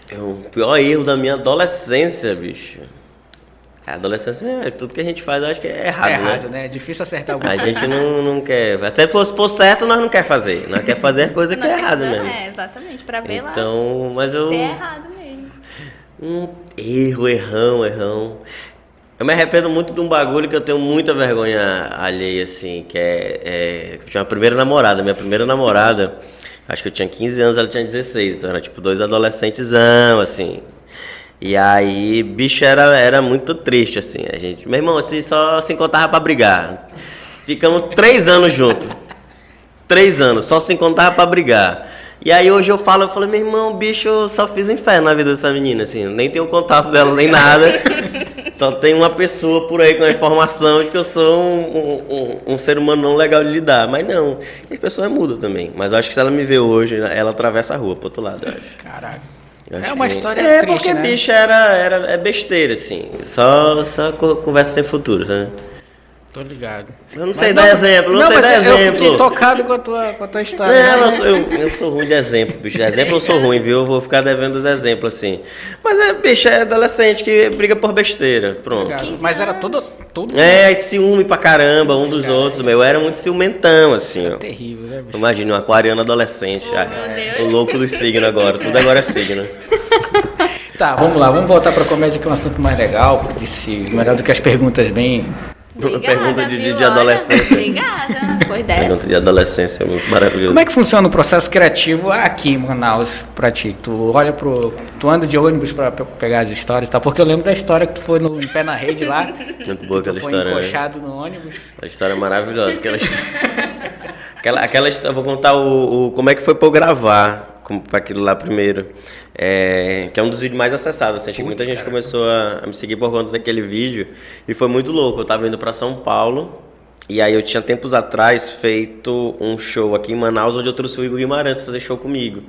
É o pior erro da minha adolescência, bicho. A adolescência é tudo que a gente faz, eu acho que é errado, É errado, né? né? É difícil acertar alguma A gente não, não quer. Até se fosse for certo, nós não quer fazer. Nós quer fazer [laughs] coisa que é errado temos- mesmo. É, exatamente, pra ver lá Então, mas eu. se é errado mesmo. Um erro, errão, errão. Eu me arrependo muito de um bagulho que eu tenho muita vergonha alheia, assim, que é. é eu tinha uma primeira namorada. Minha primeira namorada, acho que eu tinha 15 anos, ela tinha 16. Então era tipo dois adolescentes, assim. E aí, bicho, era, era muito triste, assim, a gente. Meu irmão, assim, só se encontrava pra brigar. Ficamos três anos juntos. Três anos, só se encontrava pra brigar. E aí hoje eu falo, eu falo, meu irmão, bicho, eu só fiz inferno na vida dessa menina, assim, nem tenho contato dela, nem nada. só tem uma pessoa por aí com a informação de que eu sou um, um, um, ser humano não legal de lidar. Mas não, as pessoas mudam também. Mas eu acho que se ela me ver hoje, ela atravessa a rua pro outro lado, eu acho. Caraca. É uma que- história É, triste, porque, né? bicho, era, era é besteira, assim. Só, só co- conversa sem futuro, sabe? Tô ligado. Eu não sei Mas dar exemplo, não, sei mas dar eu exemplo. fiquei tocado com a tua, com a tua história. Não, né? eu sou, eu, eu sou ruim de exemplo, bicho. De exemplo eu sou ruim, viu? Eu vou ficar devendo os exemplos, assim. Mas é, bicho, é adolescente que briga por besteira. Pronto. Ligado. 15 Mas era todo, todo É, e ciúme pra caramba, um dos outros, meu. Eu era muito ciumentão, assim, ó. terrível, né, bicho? Imagina, um aquariano adolescente. Oh, ah, meu Deus. o louco dos signos agora. Tudo agora é signo. Tá, vamos lá, vamos voltar pra comédia que é um assunto mais legal, disse melhor do que as perguntas bem. Pergunta de- de- viu? de Olha, adolescência. Obrigada. Foi [laughs] Pergunta dessa. de adolescência, é muito maravilhoso. Como é que funciona o processo criativo aqui em Manaus pra ti? Tu olha pro. Tu anda de ônibus pra pe- pegar as histórias, tá? Porque eu lembro da história que tu foi no, em pé na rede lá. [laughs] Muito boa aquela tu foi história, né? encoxado no ônibus. A história é maravilhosa. Aquela, [laughs] aquela, aquela história, eu vou contar o, o- como é que foi pra eu gravar como, pra aquilo lá primeiro. É, que é um dos vídeos mais acessados. Assim, acho que muita gente cara. começou a, a me seguir por conta daquele vídeo. E foi muito louco. Eu tava indo pra São Paulo. E aí eu tinha tempos atrás feito um show aqui em Manaus, onde eu trouxe o Igor Guimarães fazer show comigo.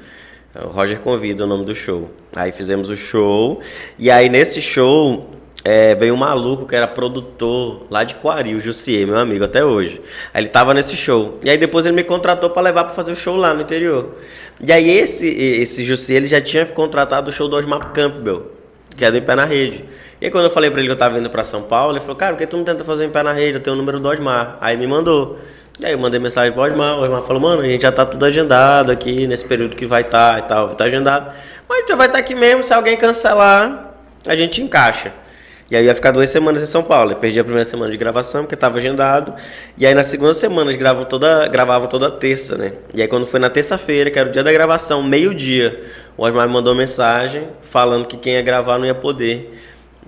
O Roger Convida é o nome do show. Aí fizemos o show. E aí nesse show é, veio um maluco que era produtor lá de Coari, o Jussier, meu amigo até hoje. Aí ele tava nesse show. E aí depois ele me contratou para levar para fazer o show lá no interior. E aí esse, esse Jussier ele já tinha contratado o show do Osmar Campbell, que é do Em Pé na Rede. E aí quando eu falei para ele que eu tava indo para São Paulo, ele falou, cara, por que tu não tenta fazer Em Pé na Rede? Eu tenho o número do Osmar. Aí me mandou. E aí eu mandei mensagem pro Osmar, o Osmar falou, mano, a gente já tá tudo agendado aqui, nesse período que vai estar e tal, tá agendado. Mas tu vai estar aqui mesmo, se alguém cancelar, a gente encaixa. E aí ia ficar duas semanas em São Paulo. Eu perdi a primeira semana de gravação, porque estava agendado. E aí na segunda semana eles gravam toda, gravavam toda terça, né? E aí quando foi na terça-feira, que era o dia da gravação, meio-dia, o Osmar me mandou mensagem falando que quem ia gravar não ia poder.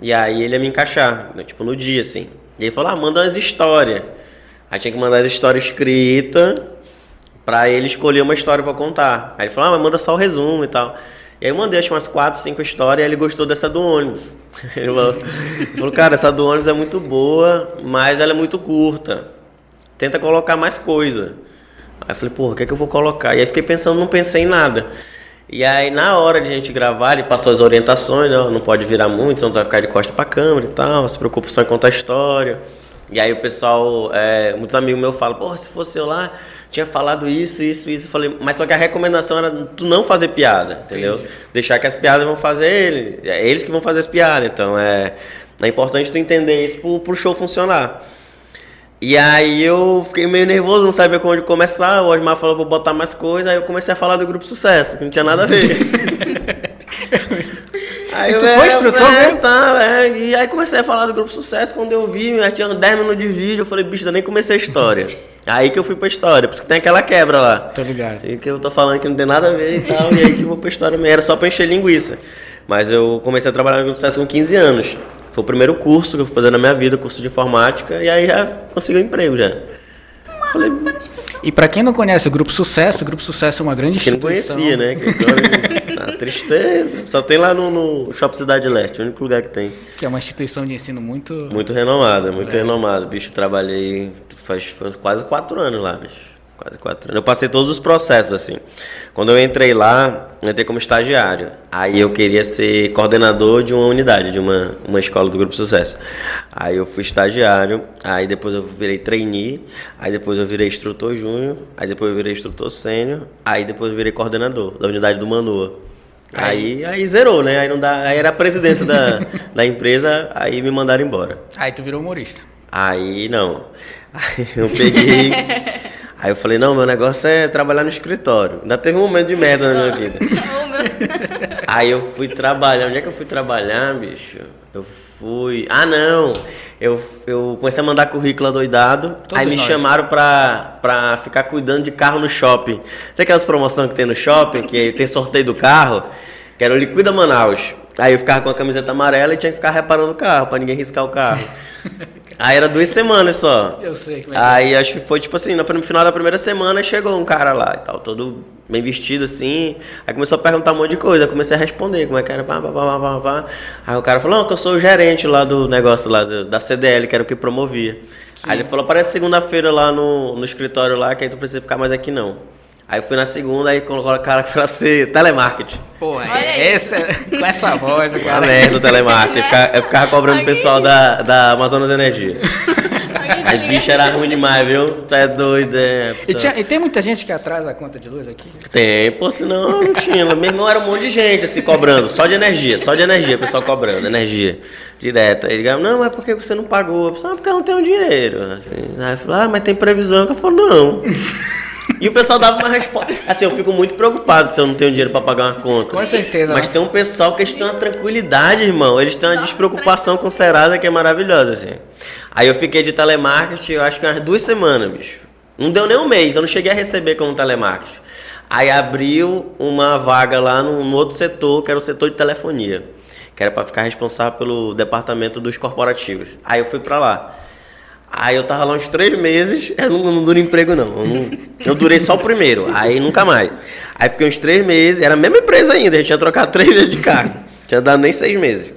E aí ele ia me encaixar, né? tipo, no dia, assim. E ele falou, ah, manda umas histórias. Aí tinha que mandar as histórias escritas pra ele escolher uma história pra contar. Aí ele falou, ah, mas manda só o resumo e tal. E aí eu mandei acho umas quatro, cinco histórias e ele gostou dessa do ônibus. [laughs] Ele falou, cara, essa do ônibus é muito boa, mas ela é muito curta. Tenta colocar mais coisa. Aí eu falei, porra, o que é que eu vou colocar? E aí fiquei pensando, não pensei em nada. E aí na hora de a gente gravar, ele passou as orientações, né? não pode virar muito, senão tu vai ficar de costa pra câmera e tal, se preocupa só em contar a história. E aí o pessoal, é, muitos amigos meus falam, porra, se fosse eu lá, tinha falado isso, isso, isso. Falei, mas só que a recomendação era tu não fazer piada, entendeu? Deixar que as piadas vão fazer ele. É eles que vão fazer as piadas. Então é, é importante tu entender isso pro, pro show funcionar. E aí eu fiquei meio nervoso, não sabia onde começar. O Osmar falou, vou botar mais coisa. Aí eu comecei a falar do grupo Sucesso, que não tinha nada a ver. [laughs] Aí E eu, tu é, foi instrutor é, mesmo? tá, é. E aí comecei a falar do grupo Sucesso. Quando eu vi, já tinha 10 minutos de vídeo. Eu falei, bicho, eu nem comecei a história. [laughs] aí que eu fui pra história, por isso que tem aquela quebra lá. Tô ligado. Assim, que eu tô falando que não tem nada a ver e tal, e aí que eu vou pra história mesmo. Era só pra encher linguiça. Mas eu comecei a trabalhar no Grupo Sucesso com 15 anos. Foi o primeiro curso que eu fui fazer na minha vida, curso de informática, e aí já consegui um emprego já. Falei, E pra quem não conhece o Grupo Sucesso, o Grupo Sucesso é uma grande que não instituição. conhecia, né? [laughs] Que agora, a tristeza. Só tem lá no, no Shopping Cidade Leste, o único lugar que tem. Que é uma instituição de ensino muito. Muito renomada, muito renomada. Bicho, trabalhei faz, faz quase quatro anos lá, bicho. Quase quatro anos. Eu passei todos os processos, assim. Quando eu entrei lá, eu entrei como estagiário. Aí eu queria ser coordenador de uma unidade, de uma, uma escola do Grupo Sucesso. Aí eu fui estagiário, aí depois eu virei trainee, aí depois eu virei instrutor júnior, aí depois eu virei instrutor sênior, aí depois eu virei coordenador da unidade do Manoa. Aí, aí zerou, né? Aí não dá. Aí era a presidência da, da empresa, aí me mandaram embora. Aí tu virou humorista. Aí não. Aí eu peguei. [laughs] Aí eu falei, não, meu negócio é trabalhar no escritório. Ainda teve um momento de merda na minha vida. [laughs] Aí eu fui trabalhar. Onde é que eu fui trabalhar, bicho? Eu fui. Ah, não! Eu, eu comecei a mandar currículo adoidado. Todos aí me nós. chamaram pra, pra ficar cuidando de carro no shopping. Tem aquelas promoções que tem no shopping, que tem sorteio do carro? Que era o Liquida Manaus. Aí eu ficava com a camiseta amarela e tinha que ficar reparando o carro, pra ninguém riscar o carro. [laughs] Aí era duas semanas só. Eu sei como é que Aí acho que foi tipo assim, no final da primeira semana chegou um cara lá e tal, todo bem vestido assim. Aí começou a perguntar um monte de coisa, eu comecei a responder como é que era, pá, pá, pá, pá. Aí o cara falou, não, que eu sou o gerente lá do negócio lá do- da CDL, que era o que promovia. Aí ele falou, aparece segunda-feira lá no, no escritório lá, que aí tu precisa ficar mais aqui não. Aí eu fui na segunda, aí colocou a cara pra ser telemarketing. Pô, é- com essa voz, A cara. merda o telemarketing. Eu ficava, eu ficava cobrando o pessoal da, da Amazonas Energia. Tá Aí bicho era ruim demais, viu? Tu é doido, é. E, tinha- e tem muita gente que atrasa a conta de luz aqui? Tem, pô, senão não tinha. Meu irmão era um monte de gente assim cobrando, só de energia, só de energia, o pessoal cobrando, energia. Direto. Aí ligava, não, mas por que você não pagou? Eu falei, ah, porque eu não tenho dinheiro. Assim. Aí eu falei, ah, mas tem previsão. Eu falei, não. [laughs] E o pessoal dava uma resposta. Assim, eu fico muito preocupado se eu não tenho dinheiro pra pagar uma conta. Com certeza. Mas né? tem um pessoal que eles têm uma tranquilidade, irmão. Eles têm uma despreocupação com o Serasa que é maravilhosa, assim. Aí eu fiquei de telemarketing, eu acho que umas duas semanas, bicho. Não deu nem um mês, eu não cheguei a receber como telemarketing. Aí abriu uma vaga lá no, no outro setor, que era o setor de telefonia. Que era pra ficar responsável pelo departamento dos corporativos. Aí eu fui pra lá. Aí eu tava lá uns três meses, eu não, não duro emprego não. Eu, não- eu durei só o primeiro, aí nunca mais. Aí fiquei uns três meses, era a mesma empresa ainda, a gente tinha trocado três vezes de cargo. Tinha dado nem seis meses.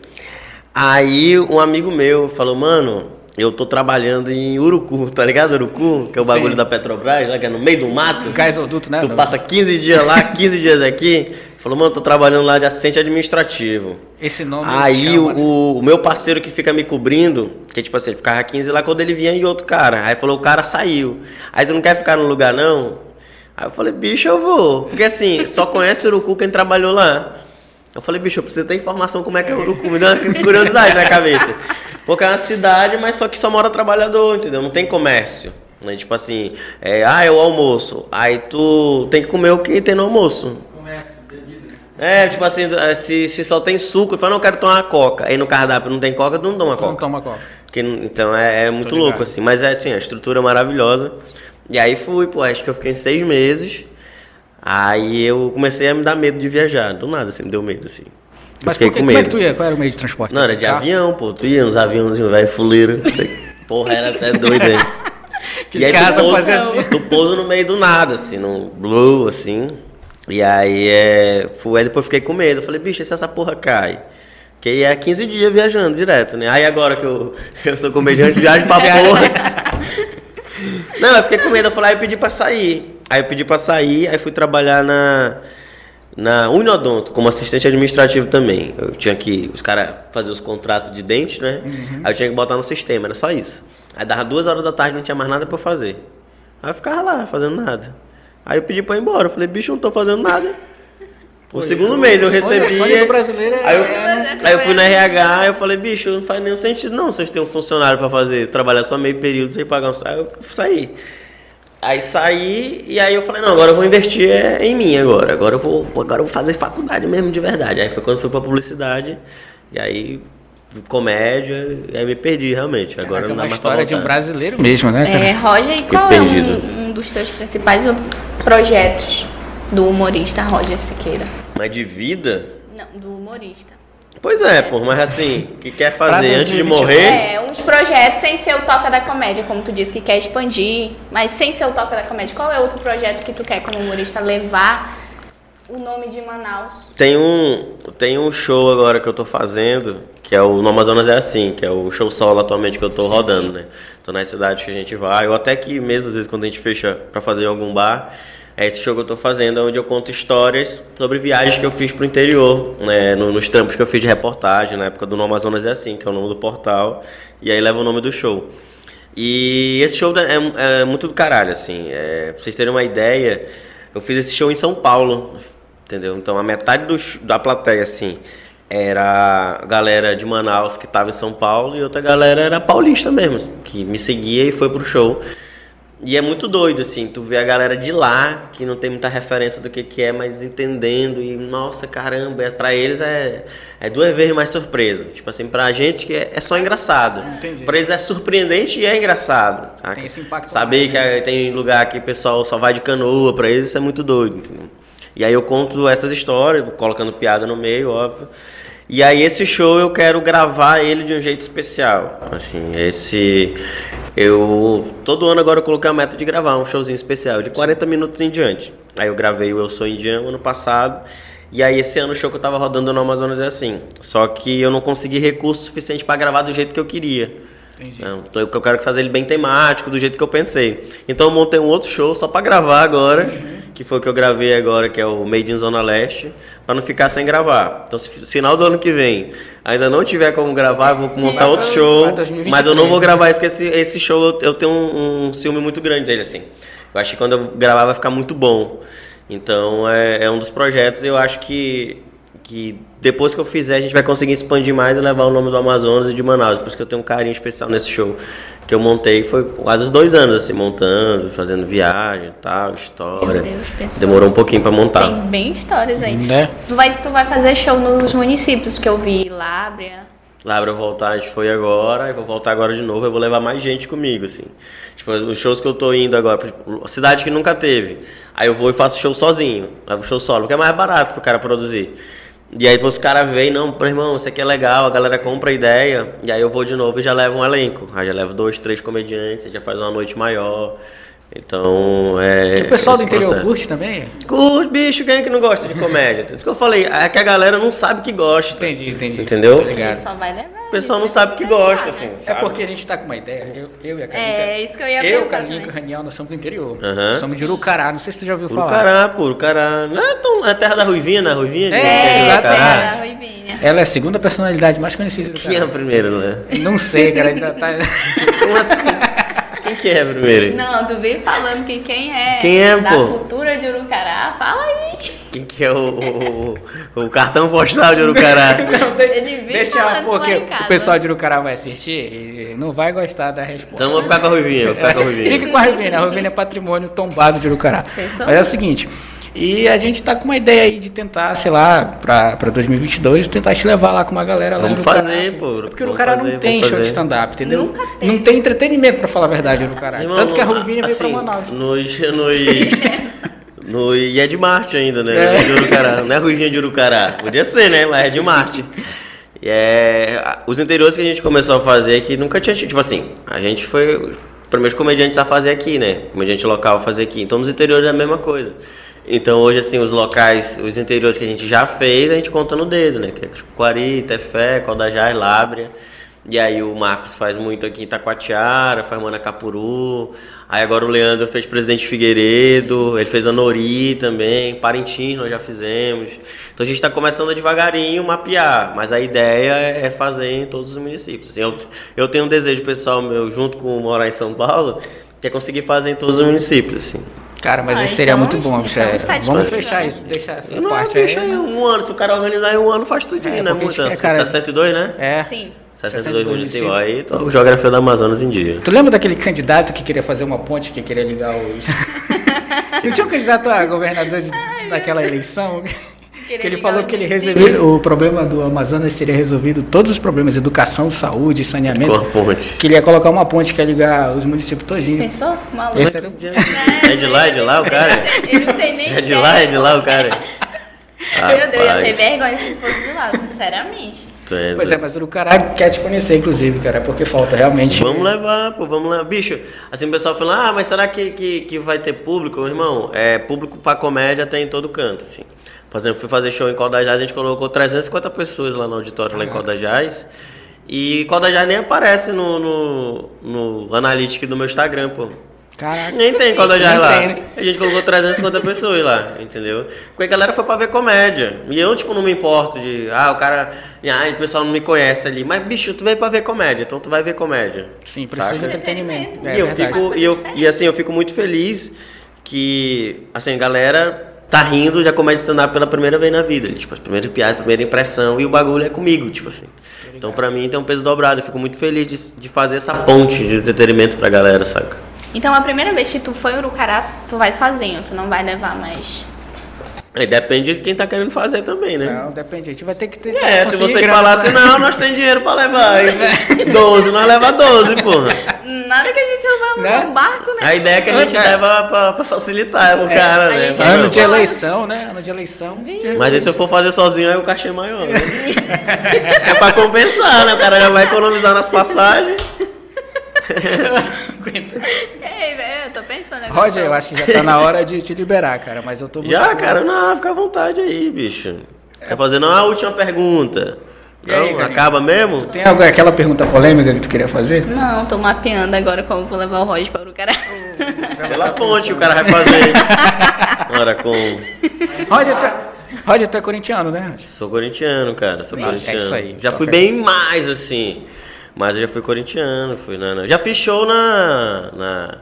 Aí um amigo meu falou, mano, eu tô trabalhando em Urucu, tá ligado? Urucu, que é o bagulho Sim. da Petrobras, lá que é no meio do mato. O gasoduto, né? Tu passa 15 dias lá, 15 dias aqui. Falou, mano, tô trabalhando lá de assistente administrativo. Esse nome. Aí chama, né? o, o meu parceiro que fica me cobrindo, que tipo assim, ele ficava 15 lá quando ele vinha e outro cara. Aí falou, o cara saiu. Aí tu não quer ficar no lugar não? Aí eu falei, bicho, eu vou. Porque assim, só conhece o Urucu quem trabalhou lá. Eu falei, bicho, eu preciso ter informação como é que é o Urucu. Me deu uma curiosidade na cabeça. Porque é uma cidade, mas só que só mora trabalhador, entendeu? Não tem comércio. Né? Tipo assim, é, ah, é o almoço. Aí tu tem que comer o que tem no almoço. É, tipo assim, se, se só tem suco, eu falo, não, eu quero tomar coca. Aí no cardápio não tem coca, tu não toma Tu não coca. toma coca. Porque não- então é, é muito louco, assim. Mas é assim, a estrutura é maravilhosa. E aí fui, pô, acho que eu fiquei seis meses. Aí eu comecei a me dar medo de viajar. Do nada, assim, me deu medo, assim. Eu Mas fiquei que, com como é que medo. tu ia? Qual era o meio de transporte? Não, era de Carro? avião, pô. Tu ia uns aviãozinhos, velho, fuleiro. [laughs] Porra, era até doido aí. [laughs] Que e aí casa tu pousa, assim. tu pousa no meio do nada, assim, no blue, assim. E aí é. Fui, aí depois fiquei com medo. Eu falei, bicho, e se essa porra cai? Que é 15 dias viajando direto, né? Aí agora que eu, [laughs] eu sou comediante, viajo pra porra. [laughs] Não, eu fiquei com medo, eu falei, aí eu pedi pra sair. Aí eu pedi pra sair, aí fui trabalhar na, na Unodonto, como assistente administrativo também. Eu tinha que, os caras faziam os contratos de dente, né? Aí eu tinha que botar no sistema, era só isso. Aí dava duas horas da tarde, não tinha mais nada pra fazer. Aí eu ficava lá, fazendo nada. Aí eu pedi pra ir embora, eu falei, bicho, não tô fazendo nada. O segundo mês eu recebi. é- aí, eu, é aí eu fui no RH, eu falei, bicho, não faz nenhum sentido não, vocês têm um funcionário pra fazer, trabalhar só meio período sem pagar um salário. Eu saí. Aí saí e aí eu falei, não, agora eu vou investir é, em mim agora. Agora eu vou, agora eu vou fazer faculdade mesmo de verdade. Aí foi quando eu fui pra publicidade, e aí comédia, aí me perdi realmente. Agora Caraca, é não dá uma mais história de um brasileiro mesmo, né? cara? É, Roger, e qual é um, um dos teus principais projetos do humorista Roger Siqueira? Mas de vida? Não, do humorista. Pois é, pô, mas assim, que quer fazer antes de 2022. morrer? É, uns projetos sem ser o Toca da Comédia, como tu disse que quer expandir, mas sem ser o Toca da Comédia. Qual é outro projeto que tu quer como humorista levar o nome de Manaus? Tem um, tem um show agora que eu tô fazendo, que é o No Amazonas é assim, que é o show solo atualmente que eu tô rodando, né? Tô nas cidades que a gente vai, ou até que mesmo às vezes quando a gente fecha pra fazer em algum bar, é esse show que eu tô fazendo, onde eu conto histórias sobre viagens que eu fiz pro interior, né? No- nos trampos que eu fiz de reportagem, na época do No Amazonas é assim, que é o nome do portal, e aí leva o nome do show. E esse show é, é muito do caralho, assim. É, pra vocês terem uma ideia, eu fiz esse show em São Paulo, entendeu? Então a metade da plateia, assim, era a galera de Manaus que tava em São Paulo e outra galera era paulista mesmo, que me seguia e foi pro show. E é muito doido, assim, tu vê a galera de lá, que não tem muita referência do que, que é, mas entendendo, e nossa, caramba, é, pra eles é, é duas vezes mais surpresa. Tipo assim, pra gente que é, é só engraçado. Entendi. Pra eles é surpreendente e é engraçado. saca? Tem esse impacto Saber que é- tem lugar que o pessoal só vai de canoa, pra eles isso é muito doido, entendeu? E aí eu conto essas histórias, colocando piada no meio, óbvio. E aí esse show eu quero gravar ele de um jeito especial. Assim, esse eu todo ano agora eu coloquei a meta de gravar um showzinho especial de 40 minutos em diante. Aí eu gravei o Eu Sou Indiano ano passado. E aí esse ano o show que eu tava rodando no Amazonas é assim. Só que eu não consegui recurso suficiente para gravar do jeito que eu queria. Entendi. Não, então eu quero fazer ele bem temático, do jeito que eu pensei. Então eu montei um outro show só para gravar agora, que foi o que eu gravei agora, que é o Made in Zona Leste, para não ficar sem gravar. Então se final do ano que vem ainda não tiver como gravar, vou montar outro show, vai 2023, mas eu não vou né? gravar isso porque esse, esse show eu, eu tenho um, um ciúme muito grande dele assim. Eu acho que quando eu gravar vai ficar muito bom. Então é, é um dos projetos, eu acho que que depois que eu fizer a gente vai conseguir expandir mais e levar o nome do Amazonas e de Manaus. Por isso que eu tenho um carinho especial nesse show que eu montei. Foi quase uns dois anos assim, montando, fazendo viagem e tal, história. Meu Deus, pensou. Demorou um pouquinho pra montar. Tem bem histórias aí. Né? Tu vai, tu vai fazer show nos municípios que eu vi, Lábrea. Lá pra eu voltar, a gente foi agora, e vou voltar agora de novo, eu vou levar mais gente comigo, assim. Tipo, os shows que eu tô indo agora, exemplo, cidade que nunca teve. Aí eu vou e faço show sozinho, levo show solo, porque é mais barato pro cara produzir. E aí os caras veem, não, pô, irmão, isso aqui é legal, a galera compra a ideia, e aí eu vou de novo e já levo um elenco. Aí já levo dois, três comediantes, já faz uma noite maior. Então, é. E o pessoal do interior processo. curte também? Curte, bicho, quem é que não gosta de comédia? Isso que eu falei, é que a galera não sabe que gosta. Entendi, entendi. Entendeu? A ligado. só vai levar. O pessoal não sabe que gosta, assim. É sabe? porque a gente tá com uma ideia. Eu, eu e a Carlinha. É, isso que eu ia Eu, Carlinha e o. Raniel, nós somos do interior. Aham. Somos de Urucará. Não sei se tu já ouviu falar. Urucará, pô, Urucará. Não é, tão, é terra da Ruivinha, né? Ruivinha? É, É, exatamente. era a Ruivinha. Ela é a segunda personalidade mais conhecida do Quem é o Urucará. primeiro, né? Não sei, cara. Ainda tá. [laughs] Como assim? Quem que é primeiro? Não, tu veio falando que quem é, Quem é, da pô? cultura de Urucará, fala aí. Quem que é o, o, o- cartão postal de Urucará? [laughs] Não, deixa, Ele vive deixa porque lá em casa. o pessoal de Urucará vai assistir e não vai gostar da resposta. Então vou ficar com a Ruivinha, vou ficar com a Ruivinha. Fique com a Ravina. A Ravina é patrimônio tombado de Urucará. Pensou? Mas é o seguinte, e a gente tá com uma ideia aí de tentar, sei lá, pra, pra 2022, tentar te levar lá com uma galera lá Vamos fazer, pô. Porque o fazer, não tem show de stand-up, entendeu? Nunca teve. Não tem entretenimento, pra falar a verdade, no Urucará. Irmão, Tanto que a não- Ruvinha veio pra assim, Manaus. Nos, nos, [laughs] no, e é de Marte ainda, né? É. É. de Urucará. Não é Ruivinha de Urucará. Podia ser, né? Mas é de Marte. E é, os interiores que a gente começou a fazer que nunca tinha. Tipo assim, a gente foi os primeiros comediantes a fazer aqui, né? Comediante local a fazer aqui. Então nos interiores é a mesma coisa. Então hoje, assim, os locais, os interiores que a gente já fez, a gente conta no dedo, né? Que é Quari, Tefé, Caldajás, Lábrea. E aí o Marcos faz muito aqui em Itacoatiara, faz Manacapuru. Aí agora o Leandro fez Presidente Figueiredo, ele fez Anori também, Parintins nós já fizemos. Então a gente está começando a devagarinho mapear, mas a ideia é fazer em todos os municípios. Assim, eu, eu tenho um desejo pessoal meu, junto com morar em São Paulo, que é conseguir fazer em todos os municípios. Assim. Cara, mas Ah, isso seria então, muito bom, então sério. está Vamos fechar né? isso, deixar essa Eu não parte deixa aí. aí um ano, se o cara organizar em um ano faz tudinho, É, né? porque Muito, a gente quer, cara- 62, né? É. Sim. 62 municípios. municípios. Aí, tô, geografia do Amazonas em dia. Tu lembra daquele candidato que queria fazer uma ponte, que queria ligar os. [laughs] Não tinha um candidato a governador de, daquela eleição? Que ele falou que ele resolveu. O problema do Amazonas seria resolvido todos os problemas, educação, saúde, Com a saneamento. ponte. Que ele ia colocar uma ponte que ia ligar os municípios todinhos. Pensou? Maluco. Esse era o- É de lá, é de lá o cara? Ele não tem nem É de lá, é de lá o cara? Meu Deus, eu ia ter vergonha se fosse de lá, sinceramente. é Pois é, mas o cara quer te conhecer, inclusive, cara, porque falta realmente. Vamos levar, pô, vamos levar. Bicho, assim o pessoal fala, ah, mas será que, que, que vai ter público? Meu irmão, é, público pra comédia tem em todo canto, assim. Por exemplo, fui fazer show em Caldajás, a gente colocou 350 pessoas lá no auditório, lá em Caraca. Caldajás. E Caldajás nem aparece no, no, no analytics do meu Instagram, pô. Caraca. Nem tem Caldajás lá. tem, né? A gente colocou 350 pessoas lá, entendeu? Porque a galera foi pra ver comédia. E eu, tipo, não me importo de, ah, o cara, ah, o pessoal não me conhece ali. Mas, bicho, tu veio pra ver comédia, então tu vai ver comédia. Sim, precisa de Saca? entretenimento. É e eu verdade. fico, e, eu, e assim, eu fico muito feliz que, assim, a galera tá rindo de comédia stand-up pela primeira vez na vida. Tipo, a primeira piada, a primeira impressão, e o bagulho é comigo, tipo assim. Então, pra mim, tem um peso dobrado. Eu fico muito feliz de, de fazer essa ponte de entretenimento pra galera, saca? Então, a primeira vez que tu foi Urucará, tu vai sozinho, tu não vai levar mais. Aí depende de quem tá querendo fazer também, né? Não, depende. A gente vai ter que ter. É, se grana falassem, pra- não, nós temos dinheiro pra levar. Aí, 12, nós leva 12, porra. Nada que a gente não vai Né? um barco, né? A ideia é que a gente É. leva pra, pra facilitar o cara, a né? Ano não. de eleição, né? Ano de eleição. Mas aí se eu for fazer sozinho, aí o cachê é maior. Né? [laughs] é pra compensar, né? O cara já vai economizar nas passagens. [laughs] Ei, velho, eu tô pensando agora. Roger, eu acho que já tá na hora de te liberar, cara. Mas eu tô muito- Já, cara, não, fica à vontade aí, bicho. Quer fazer não a última pergunta? E aí, Não, Galinha? acaba mesmo? Tem alguma- aquela pergunta polêmica que tu queria fazer? Não, tô mapeando agora como vou levar o Roger para o cara. Pela ponte o cara vai fazer. Ora, com. Roger, tu, Roger, tu é corintiano, né? Roger? Sou corintiano, cara. Sou É corintiano. isso aí. Já fui Ok. bem mais, assim. Mas eu já fui corintiano, fui na. na- Já fiz show na. na-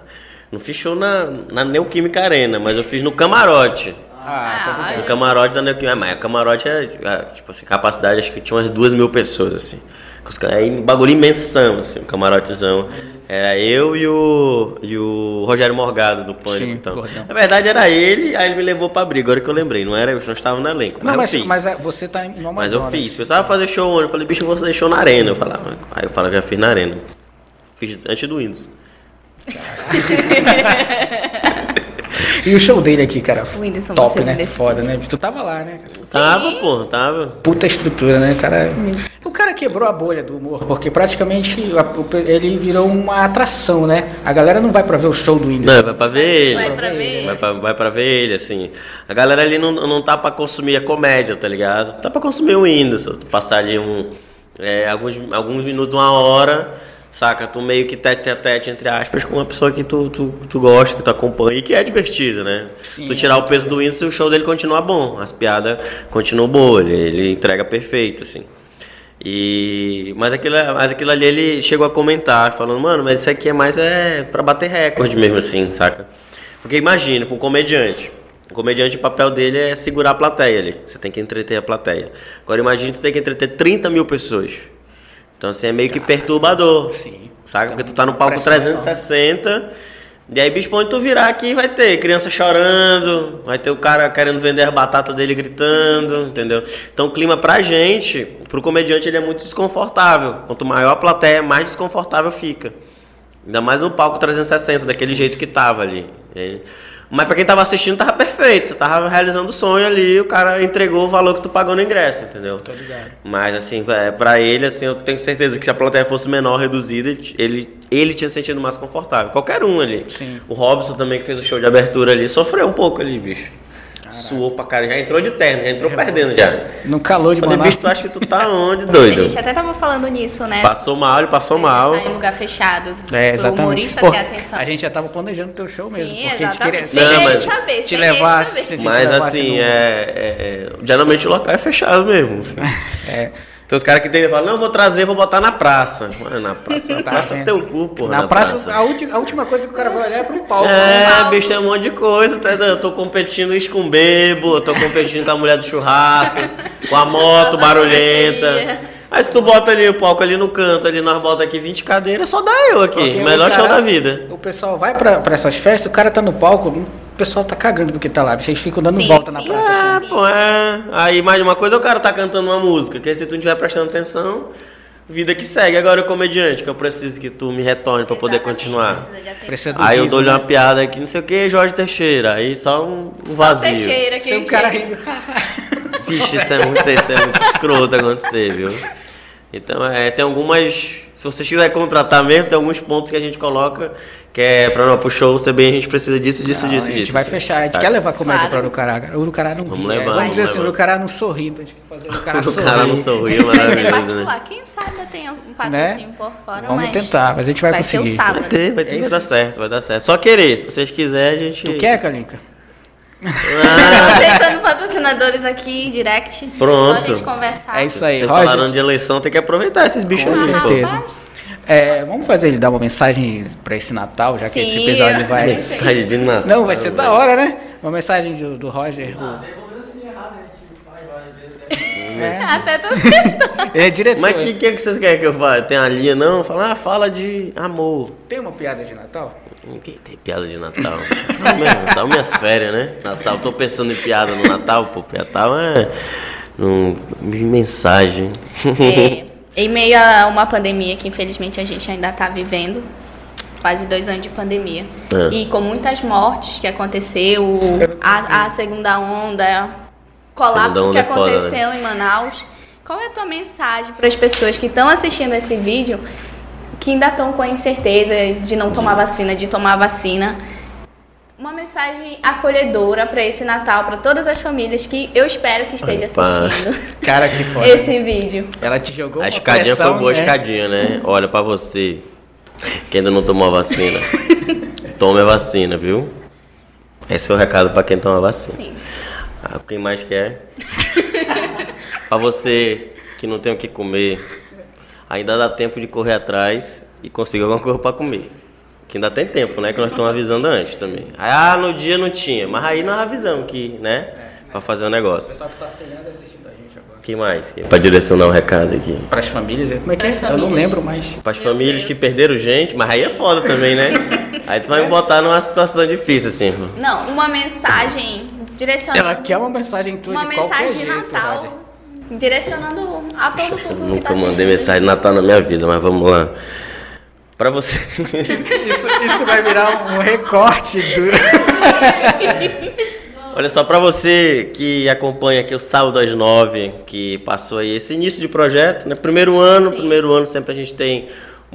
não fiz show na, na Neoquímica Arena, mas eu fiz no camarote. Ah, tá Ah, No camarote da Neoquímica. Mas o camarote é, é, tipo assim, capacidade, acho que tinha umas duas mil pessoas, assim. Ca- É um bagulho imensão, assim, um camarotezão. Era eu e o, e o Rogério Morgado do Pânico. Sim, então. gordão. Na verdade era ele, aí ele me levou pra briga, agora que eu lembrei. Não era eu, nós estávamos no elenco. Mas, Não, mas, eu fiz. mas é, você tá em no Mas eu Amazonas. fiz. Precisava fazer show onde? Eu falei, bicho, eu vou fazer show na arena. Eu falava, aí eu falava que já fiz na arena. Fiz antes do Windows. E o show dele aqui, cara, O Whindersson, top, você né? Foda, vídeo. né? Tu tava lá, né? cara? Tava, pô, tava. Puta estrutura, né? Cara, o cara quebrou a bolha do humor, porque praticamente ele virou uma atração, né? A galera não vai pra ver o show do Whindersson. Não, vai pra ver ele. Vai pra ver. Vai pra, vai pra ver ele, assim. A galera ali não, não tá pra consumir a comédia, tá ligado? Tá pra consumir o Whindersson. Tu Passar ali um, é, alguns, alguns minutos, uma hora, saca? Tu meio que tete a tete, entre aspas, com uma pessoa que tu, tu, tu gosta, que tu acompanha e que é divertido, né? Sim, tu tirar o peso do Whindersson, o show dele continua bom. As piadas continuam boas, ele, ele entrega perfeito, assim. E, mas, aquilo, mas aquilo ali ele chegou a comentar, falando, mano, mas isso aqui é mais é pra bater recorde mesmo, assim, saca? Porque imagina, com um comediante. O comediante, o papel dele é segurar a plateia ali. Você tem que entreter a plateia. Agora imagina tu tem que entreter 30 mil pessoas. Então, assim, é meio que perturbador. Sim. Saca? Porque tu tá no palco pressão 360. E aí, bicho, onde tu virar aqui vai ter criança chorando, vai ter o cara querendo vender as batatas dele gritando, entendeu? Então o clima pra gente, pro comediante, ele é muito desconfortável. Quanto maior a plateia, mais desconfortável fica. Ainda mais no palco 360, daquele jeito que tava ali. Mas pra quem tava assistindo, tava perfeito. Você tava realizando o sonho ali, o cara entregou o valor que tu pagou no ingresso, entendeu? Tô ligado. Mas assim, é, pra ele, assim, eu tenho certeza que se a plateia fosse menor, reduzida, ele, ele tinha sentido mais confortável. Qualquer um ali. Sim. O Robson também, que fez o show de abertura ali, sofreu um pouco ali, bicho. Suou pra cara, já entrou de terno, já entrou perdendo já. No calor de Falei, Manaus. bicho, tu acha que tu tá onde, A doido? gente até tava falando nisso, né? Passou mal, ele passou mal. Tá em lugar fechado. É, Pro exatamente. humorista Pô, ter atenção. a gente já tava planejando teu show mesmo. Sim, porque a gente queria, exatamente. Não, Sem mas- saber, te levar, te Mas levasse assim, no- é, é- é- Geralmente o local é fechado mesmo. [laughs] É, Tem os caras que tem, falam, não, vou trazer, vou botar na praça. Mano, na [laughs] praça, na Tá praça vendo? teu cu, porra. na, praça, A, ulti- a última coisa que o cara vai olhar é pro palco. É, bicho, tem um monte de coisa. tá? Eu tô competindo isso com o bebo, tô competindo com a mulher do churrasco, com a moto barulhenta. [laughs] Aí se tu bota ali o palco ali no canto, ali nós bota aqui 20 cadeiras, só dá eu aqui. Porque Melhor o show cara- da vida. O pessoal vai pra, pra essas festas, o cara tá no palco, o pessoal tá cagando porque tá lá. Vocês ficam dando Sim, volta na sim. praça. É, Sim. pô, é. Aí mais de uma coisa o cara tá cantando uma música, que aí se tu não estiver prestando atenção, vida que segue. Agora o comediante, que eu preciso que tu me retorne pra poder continuar. precisa do Aí eu dou-lhe né? uma piada aqui, não sei o que, Jorge Teixeira. Aí só um um Só vazio. Teixeira que Tem um cara rindo. [laughs] Vixe, isso é muito, isso é muito escroto acontecer, viu? Então, é, tem algumas. Se você quiser contratar mesmo, tem alguns pontos que a gente coloca que é pra não pro show ser bem, a gente precisa disso, disso, Não, disso, a gente disso. vai assim, fechar. A gente sabe? quer levar comédia Claro. pra Urucará. O Urucará não Vamos ri, levar, é. vamos Vamos dizer assim, levar. o Urucará não sorri. A gente tem que fazer o Urucará O sorrir. cara não ser maravilhoso, particular. né? Quem sabe eu tenho um patrocínio por fora, Vamos mas tentar, mas a gente vai vai ser conseguir. o sábado. Vai ter, vai ter, É vai dar certo, vai dar certo. Só querer, se vocês quiserem, a gente. Tu quer, Kalinka? Ah, Aceitando patrocinadores aqui, direct. Pronto. Só a gente conversar. É isso aí, vocês Roger. falaram de eleição, tem que aproveitar esses bichos Com aí, pô. É, vamos fazer ele dar uma mensagem pra esse Natal, já que esse episódio vai. Mensagem de Natal. Não, vai ser da hora, né? Uma mensagem do, do Roger. o- Até tô. [laughs] Ele é diretor. Mas o que, que, que vocês querem que eu fale? Tem a linha não? Fala, ah, fala de amor. Tem uma piada de Natal? Ninguém tem piada de Natal. Não, mesmo, Natal minhas férias, né? Natal, tô pensando em piada no Natal, pô. Natal é. Num, mensagem. É, em meio a uma pandemia que infelizmente a gente ainda tá vivendo, quase dois anos de pandemia. É. E com muitas mortes que aconteceu, a, a segunda onda, colapso Segunda onda que é foda, aconteceu em Manaus. Qual é a tua mensagem para as pessoas que estão assistindo esse vídeo que ainda estão com a incerteza de não tomar vacina, de tomar vacina? Uma mensagem acolhedora para esse Natal, para todas as famílias que eu espero que esteja Opa. assistindo [laughs] Cara, que foda. esse vídeo. Ela te jogou A escadinha pressão, foi boa, a né? escadinha, né? Olha pra você, que ainda não tomou a vacina. [laughs] Tome a vacina, viu? Esse é o recado pra quem toma a vacina. Sim. Ah, quem mais quer? [laughs] pra você que não tem o que comer, ainda dá tempo de correr atrás e conseguir alguma coisa pra comer. Que ainda tem tempo, né? Que nós estamos avisando antes também. Aí, Ah, no dia não tinha, mas aí nós avisamos que, né? Pra fazer o O negócio. pessoal que tá ceando assistindo a gente agora. que mais? Pra direcionar o recado aqui. Para as famílias, como é que é? Eu não lembro mais. Para as famílias Deus. que perderam gente, mas aí é foda também, né? [laughs] Aí tu vai me botar numa situação difícil, assim. Não, uma mensagem direcionando. Ela quer uma mensagem tua uma de qualquer mensagem de jeito, Natal. Roger. Direcionando a todo público que Nunca tá mandei mensagem de Natal na minha vida, mas vamos lá. Pra você. Isso, isso vai virar um recorte do... [laughs] Olha só, pra você que acompanha aqui o Sábado às Nove, que passou aí esse início de projeto, né? Primeiro ano, Sim. primeiro ano sempre a gente tem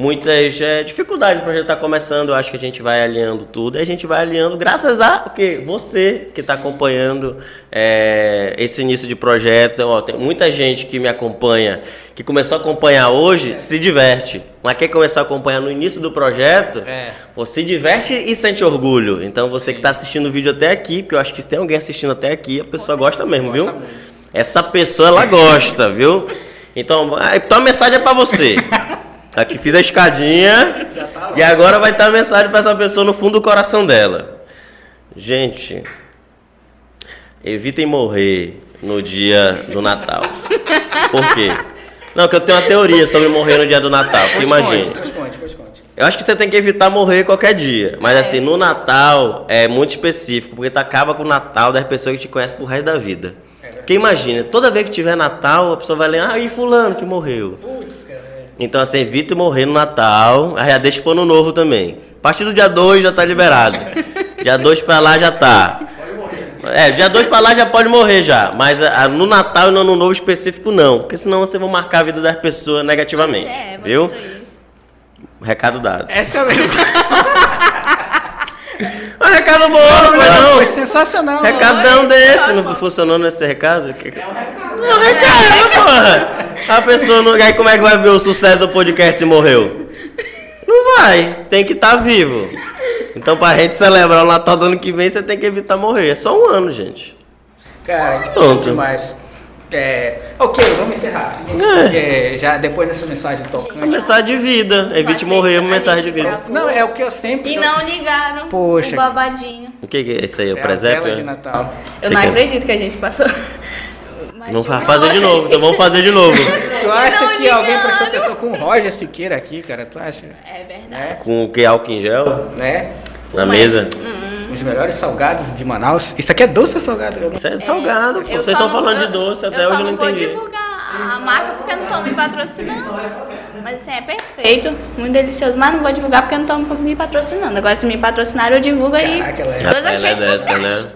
muitas eh, dificuldades, o projeto tá começando, eu acho que a gente vai alinhando tudo, e a gente vai alinhando graças a o quê? você que está acompanhando eh, esse início de projeto. Ó, tem muita gente que me acompanha, que começou a acompanhar hoje, se diverte. Mas quem começar a acompanhar no início do projeto, É. Pô, se diverte e sente orgulho. Então você que está assistindo o vídeo até aqui, porque eu acho que se tem alguém assistindo até aqui, a pessoa gosta mesmo, viu? Gosta muito. Essa pessoa ela gosta, viu? Então, então a mensagem é para você. [laughs] Aqui fiz a escadinha e agora vai estar a mensagem para essa pessoa no fundo do coração dela. Gente, evitem morrer no dia do Natal. Por quê? Não, que eu tenho uma teoria sobre morrer no dia do Natal. Porque imagine. Eu acho que você tem que evitar morrer qualquer dia. Mas assim, no Natal é muito específico, porque tu acaba com o Natal das pessoas que te conhecem pro resto da vida. Porque imagina, toda vez que tiver Natal, a pessoa vai ler, ah, e fulano que morreu. Putz, cara. É. Então assim, evita morrer no Natal, aí já deixa pro ano novo também. A partir do dia 2 já tá liberado. [laughs] dia 2 pra lá já tá. É, dia 2 pra lá já pode morrer já. Mas ah, no Natal e no ano novo específico não. Porque senão você vai marcar a vida das pessoas negativamente. É, viu? destruir. Recado dado. É a mensagem. Um recado bom, Não, foi não. foi sensacional. Recadão desse, não funcionou nesse recado? É um recado. É um recado, porra. A pessoa não. Aí como é que vai ver o sucesso do podcast se morreu? Não vai, tem que estar vivo. Então pra gente celebrar o Natal do ano que vem, você tem que evitar morrer. É só um ano, gente. Cara, que Pronto. demais. É, ok, vamos encerrar. Seguinte, é, já depois dessa mensagem Uma tocante. mensagem de vida. Evite morrer, uma a mensagem de vida. Não, é o que eu sempre. E não ligaram Poxa. o babadinho. O que que é isso aí? é O a presépio? vela de Natal. Eu não quer? acredito que a gente passou. Mais Vamos fazer de novo, então vamos fazer de novo. [laughs] Tu acha Não que alguém ligaram. prestou atenção com o Roger Siqueira aqui, cara? Tu acha? É verdade. Com o que? Álcool em gel? Né? Na Mas- mesa? Os melhores salgados de Manaus. Isso aqui é doce ou salgado? Não- Isso é salgado, pô. Vocês estão não- falando eu- de doce, até eu hoje só eu não não vou entendi. divulgar a marca porque não estão me patrocinando. Mas assim, é perfeito, muito delicioso. Mas não vou divulgar porque não estão me patrocinando. Agora, se me patrocinar, eu divulgo aí. Caraca, ela é- todas Ela as é redes dessa, sociais. né?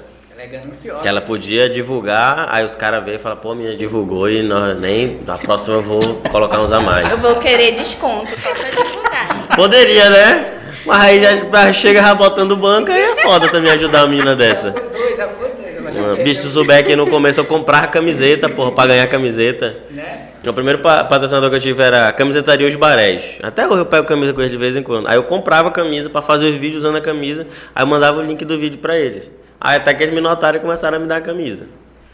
É gananciosa. Que ela podia divulgar, aí os caras veem e falam, pô, minha divulgou e nós nem. Na próxima eu vou colocar uns a Eu mais. vou querer desconto só pra divulgar. Poderia, né? Mas aí já, já chega já botando banca aí é foda também ajudar uma menina dessa. Foi dois, já foi dois. ela já perdeu. Bicho, souber que no começo eu comprava camiseta, porra, pra ganhar camiseta. Né? O primeiro pa- patrocinador que eu tive era a camisetaria Os Barés. Até hoje eu pego camisa com eles de vez em quando. Aí eu comprava a camisa pra fazer os vídeos usando a camisa, aí eu mandava o link do vídeo pra eles. Aí até que eles me notaram e começaram a me dar a camisa.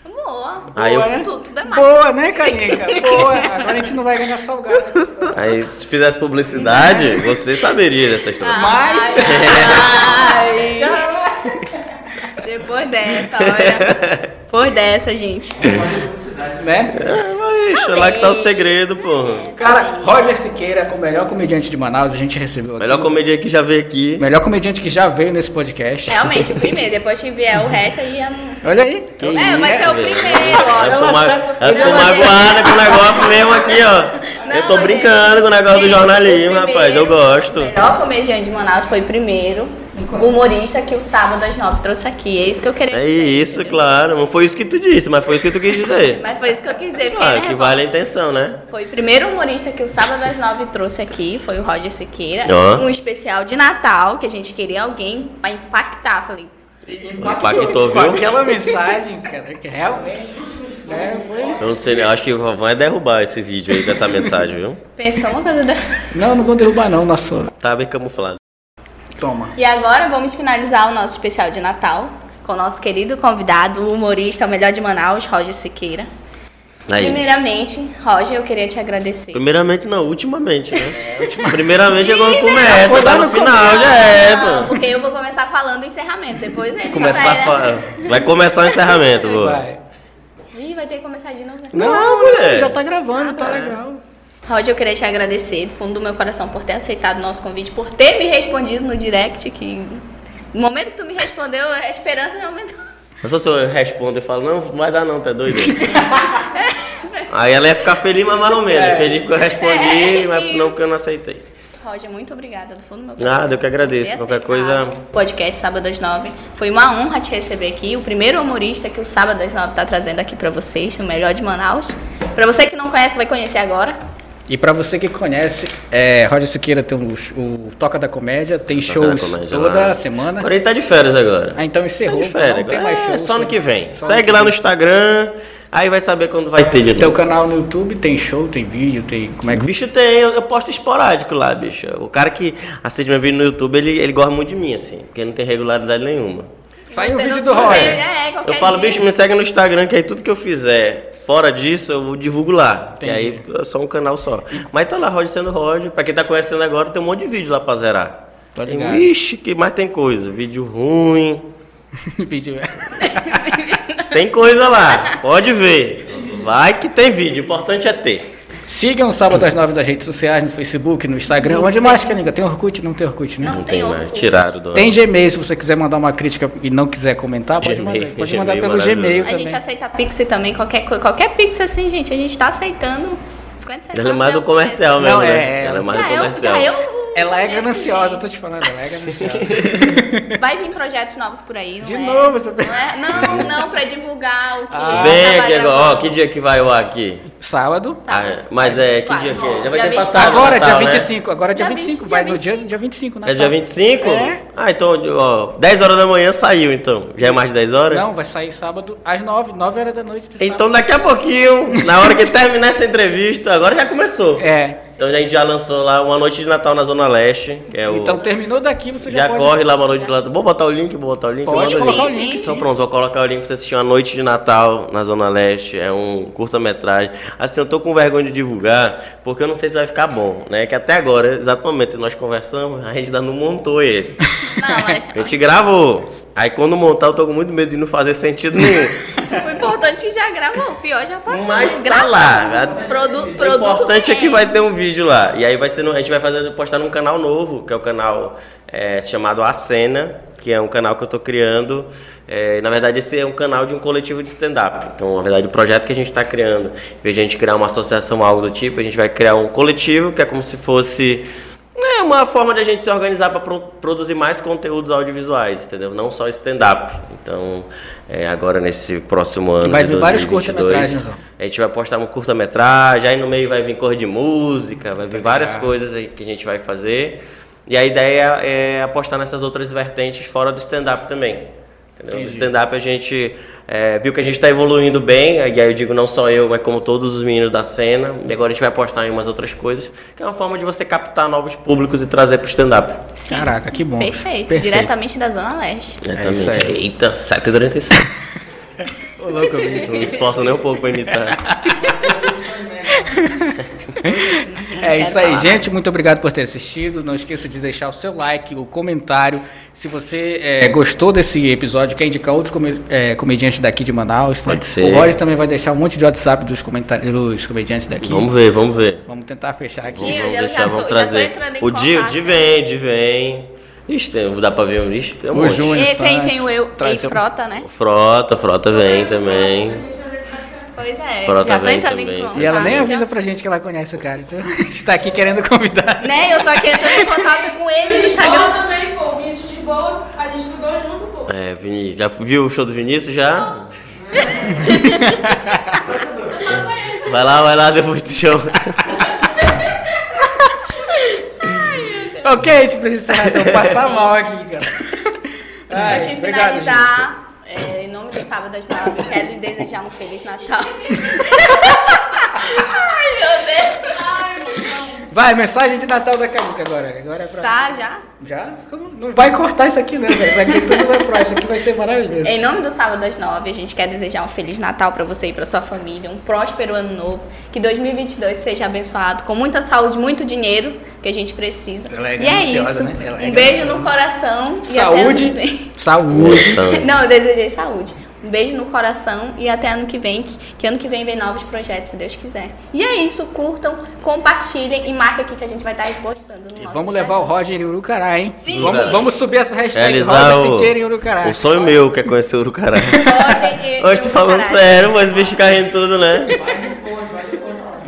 Boa. Aí eu- Boa, né? Tudo, tudo é mais. Boa, né, Canica? [laughs] Boa. Agora a gente não vai ganhar salgado. Aí se fizesse publicidade, você saberia dessa história. Mas- Ai, [laughs] Depois dessa, olha. [laughs] Depois dessa, gente. né? É, mas lá que tá o segredo, porra. Cara, Roger Siqueira, o melhor comediante de Manaus, a gente recebeu aqui. Melhor comédia que já veio aqui. Melhor comediante que já veio nesse podcast. Realmente, o primeiro. Depois que vier o resto, aí eu não... Olha aí. Que É, vai isso, ser o primeiro, ó. Vai Ela ficou ma- vai ficou ela- magoada com o negócio mesmo aqui, ó. eu tô Não, brincando com o negócio do jornalismo, rapaz. Eu gosto. O melhor comediante de Manaus foi o primeiro humorista que o Sábado às Nove trouxe aqui. É isso que eu queria É dizer. isso, entendeu? claro. Não foi isso que tu disse, mas foi isso que tu quis dizer. [laughs] Mas foi isso que eu quis dizer. Claro, que vale a intenção, né? Foi o primeiro humorista que o Sábado às Nove trouxe aqui, foi o Roger Siqueira. Ó. Um especial de Natal, que a gente queria alguém pra impactar. Falei, Impactou, viu? aquela mensagem, cara, que realmente foi... Eu não sei, eu acho que vai derrubar esse vídeo aí com essa mensagem, viu? pensou uma coisa da... Não, não vou derrubar não, nosso... Tá bem camuflado. Toma. E agora vamos finalizar o nosso especial de Natal com o nosso querido convidado, o humorista, o melhor de Manaus, Roger Siqueira. Aí. Primeiramente, Roger, eu queria te agradecer. Primeiramente não, ultimamente, né? [laughs] Primeiramente é quando começa, tá no final, já é, Não, pô. porque eu vou começar falando o encerramento, depois ele Começar vai... fa- Vai começar o encerramento, [laughs] pô. Vai. Ih, vai ter que começar de novo. Não, mulher. Já tá gravando, tá legal. Roger, eu queria te agradecer do fundo do meu coração por ter aceitado o nosso convite, por ter me respondido no direct, que no momento que tu me respondeu, a esperança não aumentou. Mas só se eu respondo e falo, não, não vai dar não, tá doido? [laughs] Aí ela ia ficar feliz, mas mais ou menos. É. Feliz porque eu respondi, É. mas não porque eu não aceitei. Roger, muito obrigada do fundo do meu coração. Nada, eu que agradeço. Qualquer coisa- o Podcast Sábado às Nove. Foi uma honra te receber aqui. O primeiro humorista que o Sábado às Nove tá trazendo aqui pra vocês, o melhor de Manaus. Pra você que não conhece, vai conhecer agora. E pra você que conhece, é, Roger Siqueira tem o, o Toca da Comédia, tem Toca shows Comédia toda lá. semana. Agora ele tá de férias agora. Ah, então Tá encerrou. de férias não tem mais É, shows. só ano que vem. Segue que lá vem. no Instagram, aí vai saber quando vai ter de Teu novo. canal no YouTube tem show, tem vídeo, tem. Como é que. Bicho tem, eu, eu posto esporádico lá, bicho. O cara que assiste meu vídeo no YouTube, ele, ele gosta muito de mim, assim, porque não tem regularidade nenhuma. Saiu o Tem vídeo do Roger. É, qualquer Eu falo, dia. bicho, me segue no Instagram, que aí tudo que eu fizer fora disso, eu divulgo lá. Que Entendi. aí é só um canal só. Mas tá lá, Roger sendo Roger. Pra quem tá conhecendo agora, tem um monte de vídeo lá pra zerar. Tem, ligado. Vixe, que mais tem coisa. Vídeo ruim. [laughs] vídeo. Tem coisa lá. Pode ver. Vai que tem vídeo. O importante é ter. Sigam o Sábado às Nove nas redes sociais, no Facebook, no Instagram. Onde mais, Caninga? Tem Orkut? Não tem Orkut, né? Não. Não tem tem mais. Tiraram do. Tem Gmail, se você quiser mandar uma crítica e não quiser comentar, pode Gmail, mandar. Pode Gmail mandar pelo maravilhoso. Gmail A também. gente aceita Pix também, qualquer, qualquer Pix assim, gente, a gente tá aceitando 50 centavos. Ela é mais do eu- comercial Não, mesmo, né? é, Ela é mais do eu, comercial. já eu. Ela é gananciosa, eu tô te falando, ela é gananciosa. [laughs] Vai vir projetos novos por aí, não De é? novo, essa Não, é? não, não, pra divulgar o que Ah. Vem tá aqui agora. Ó, que dia que vai o ar aqui? Sábado. Sábado. Ah, mas é, que 24. dia que é? Já vai Dia ter 24. passado. Agora, Natal, dia né? 25. Agora, dia Dia 25. 20, Vai dia no dia, 25. dia 25, né? É dia 25? É. Ah, então, ó, 10 horas da manhã saiu, então. Já é mais de 10 horas? Não, vai sair sábado às 9, 9 horas da noite de Então daqui a pouquinho, na hora que terminar essa entrevista, agora já começou. sábado. É. Então a gente já lançou lá uma noite de Natal na Zona Leste, que é o. Então terminou daqui, você já, já pode... corre lá uma noite de Natal. Vou botar o link, vou botar o link. Pode colocar o link, Então sim. pronto, vou colocar o link pra você assistir uma noite de Natal na Zona Leste. É um curta-metragem. Assim, eu tô com vergonha de divulgar, porque eu não sei se vai ficar bom, né? Que até agora, exatamente, nós conversamos, a gente ainda não montou ele. Não, mas A gente gravou. Aí quando montar, eu tô com muito medo de não fazer sentido nenhum. [laughs] o importante é que já gravou, o pior já passou. Mas tá gravou. lá. Produ O produto importante é que vai ter um vídeo lá. E aí vai ser no- a gente vai fazer, postar num canal novo, que é o canal é, chamado A Cena, que é um canal que eu tô criando. É, na verdade, esse é um canal de um coletivo de stand-up. Então, na verdade, o projeto que a gente está criando, em vez de a gente criar uma associação, algo do tipo, a gente vai criar um coletivo que é como se fosse é uma forma de a gente se organizar para produzir mais conteúdos audiovisuais, entendeu? Não só stand-up. Então, é, agora nesse próximo ano. Vai vir vários 2022, curta-metragens. A gente vai postar uma curta-metragem, aí no meio vai vir cor de música, vai vir várias coisas aí que a gente vai fazer. E a ideia é apostar nessas outras vertentes fora do stand-up também. Entendeu? No stand-up a gente é, viu que a gente está evoluindo bem, e aí eu digo não só eu, mas como todos os meninos da cena. E agora a gente vai apostar em umas outras coisas, que é uma forma de você captar novos públicos e trazer pro stand-up. Sim. Caraca, que bom. Perfeito, Perfeito. diretamente da Zona Leste. É isso aí. Eita, 7h45. [laughs] Ô, louco, bicho. não me esforço nem um pouco para imitar. [laughs] É [laughs] isso aí, gente. Muito obrigado por ter assistido. Não esqueça de deixar o seu like, o comentário. Se você é, gostou desse episódio, quer indicar outros é, comediantes daqui de Manaus, né? Pode ser. O Roger também vai deixar um monte de WhatsApp dos, comentários, dos comediantes daqui. Vamos ver, vamos ver. Vamos tentar fechar aqui. Sim. Vamos, deixar, vamos tô- trazer. o dia, o de vem, de vem. Ixi, tem, dá pra ver um lixo? Tem um O monte. Júnior E tem, Santos, tem o eu, seu- Frota, né? Frota, Frota vem também. Pois é, Frota já vem entrando em também. contato. E ela nem avisa pra gente que ela conhece o cara. Então a gente tá aqui querendo convidar. Né, eu tô aqui entrando em contato com ele. Boa também, pô. Vinícius de boa, a gente estudou junto, pô. É, Vinícius, já viu o show do Vinícius já? [laughs] Vai lá, vai lá depois do show. ok, a gente precisa então passar mal aqui, cara. Ai, Antes de obrigado, finalizar, é, Sábado às Nove, quero lhe desejar um Feliz Natal. [laughs] Ai, meu Deus. Ai, meu irmão. gente. Vai, mensagem de Natal da Camuca agora. Agora é pra. Tá, já? Já? Não vai cortar isso aqui, né, velho? Isso aqui tudo vai pro. Isso aqui vai ser maravilhoso. Em nome do Sábado às Nove, a gente quer desejar um Feliz Natal pra você e pra sua família, um próspero ano novo, que 2022 seja abençoado, com muita saúde, muito dinheiro, que a gente precisa. Ela é e é isso. né? Ela é um beijo no coração e Saúde. Saúde. Não, eu desejei saúde. Um beijo no coração e até ano que vem, que, que ano que vem vem novos projetos, se Deus quiser. E é isso, curtam, compartilhem e marquem aqui que a gente vai estar postando no nosso Vamos levar o Instagram. Roger em Urucará, hein? Sim, vamos, sim. vamos subir essa hashtag Realizar Roger Siqueira em o, Urucará. o sonho meu, que é conhecer o Urucará. Roger e- Hoje tô e falando sério, mas o bicho em tudo, né?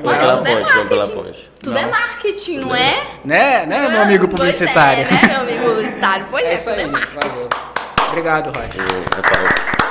Vai Olha, pela tudo é ponte, vamos pela ponte. Tudo é marketing, não é? Né, né, meu amigo publicitário? Pois é, né, meu amigo publicitário? Pois é, É isso tudo aí, é gente, por marketing. Obrigado, Roger. É pra-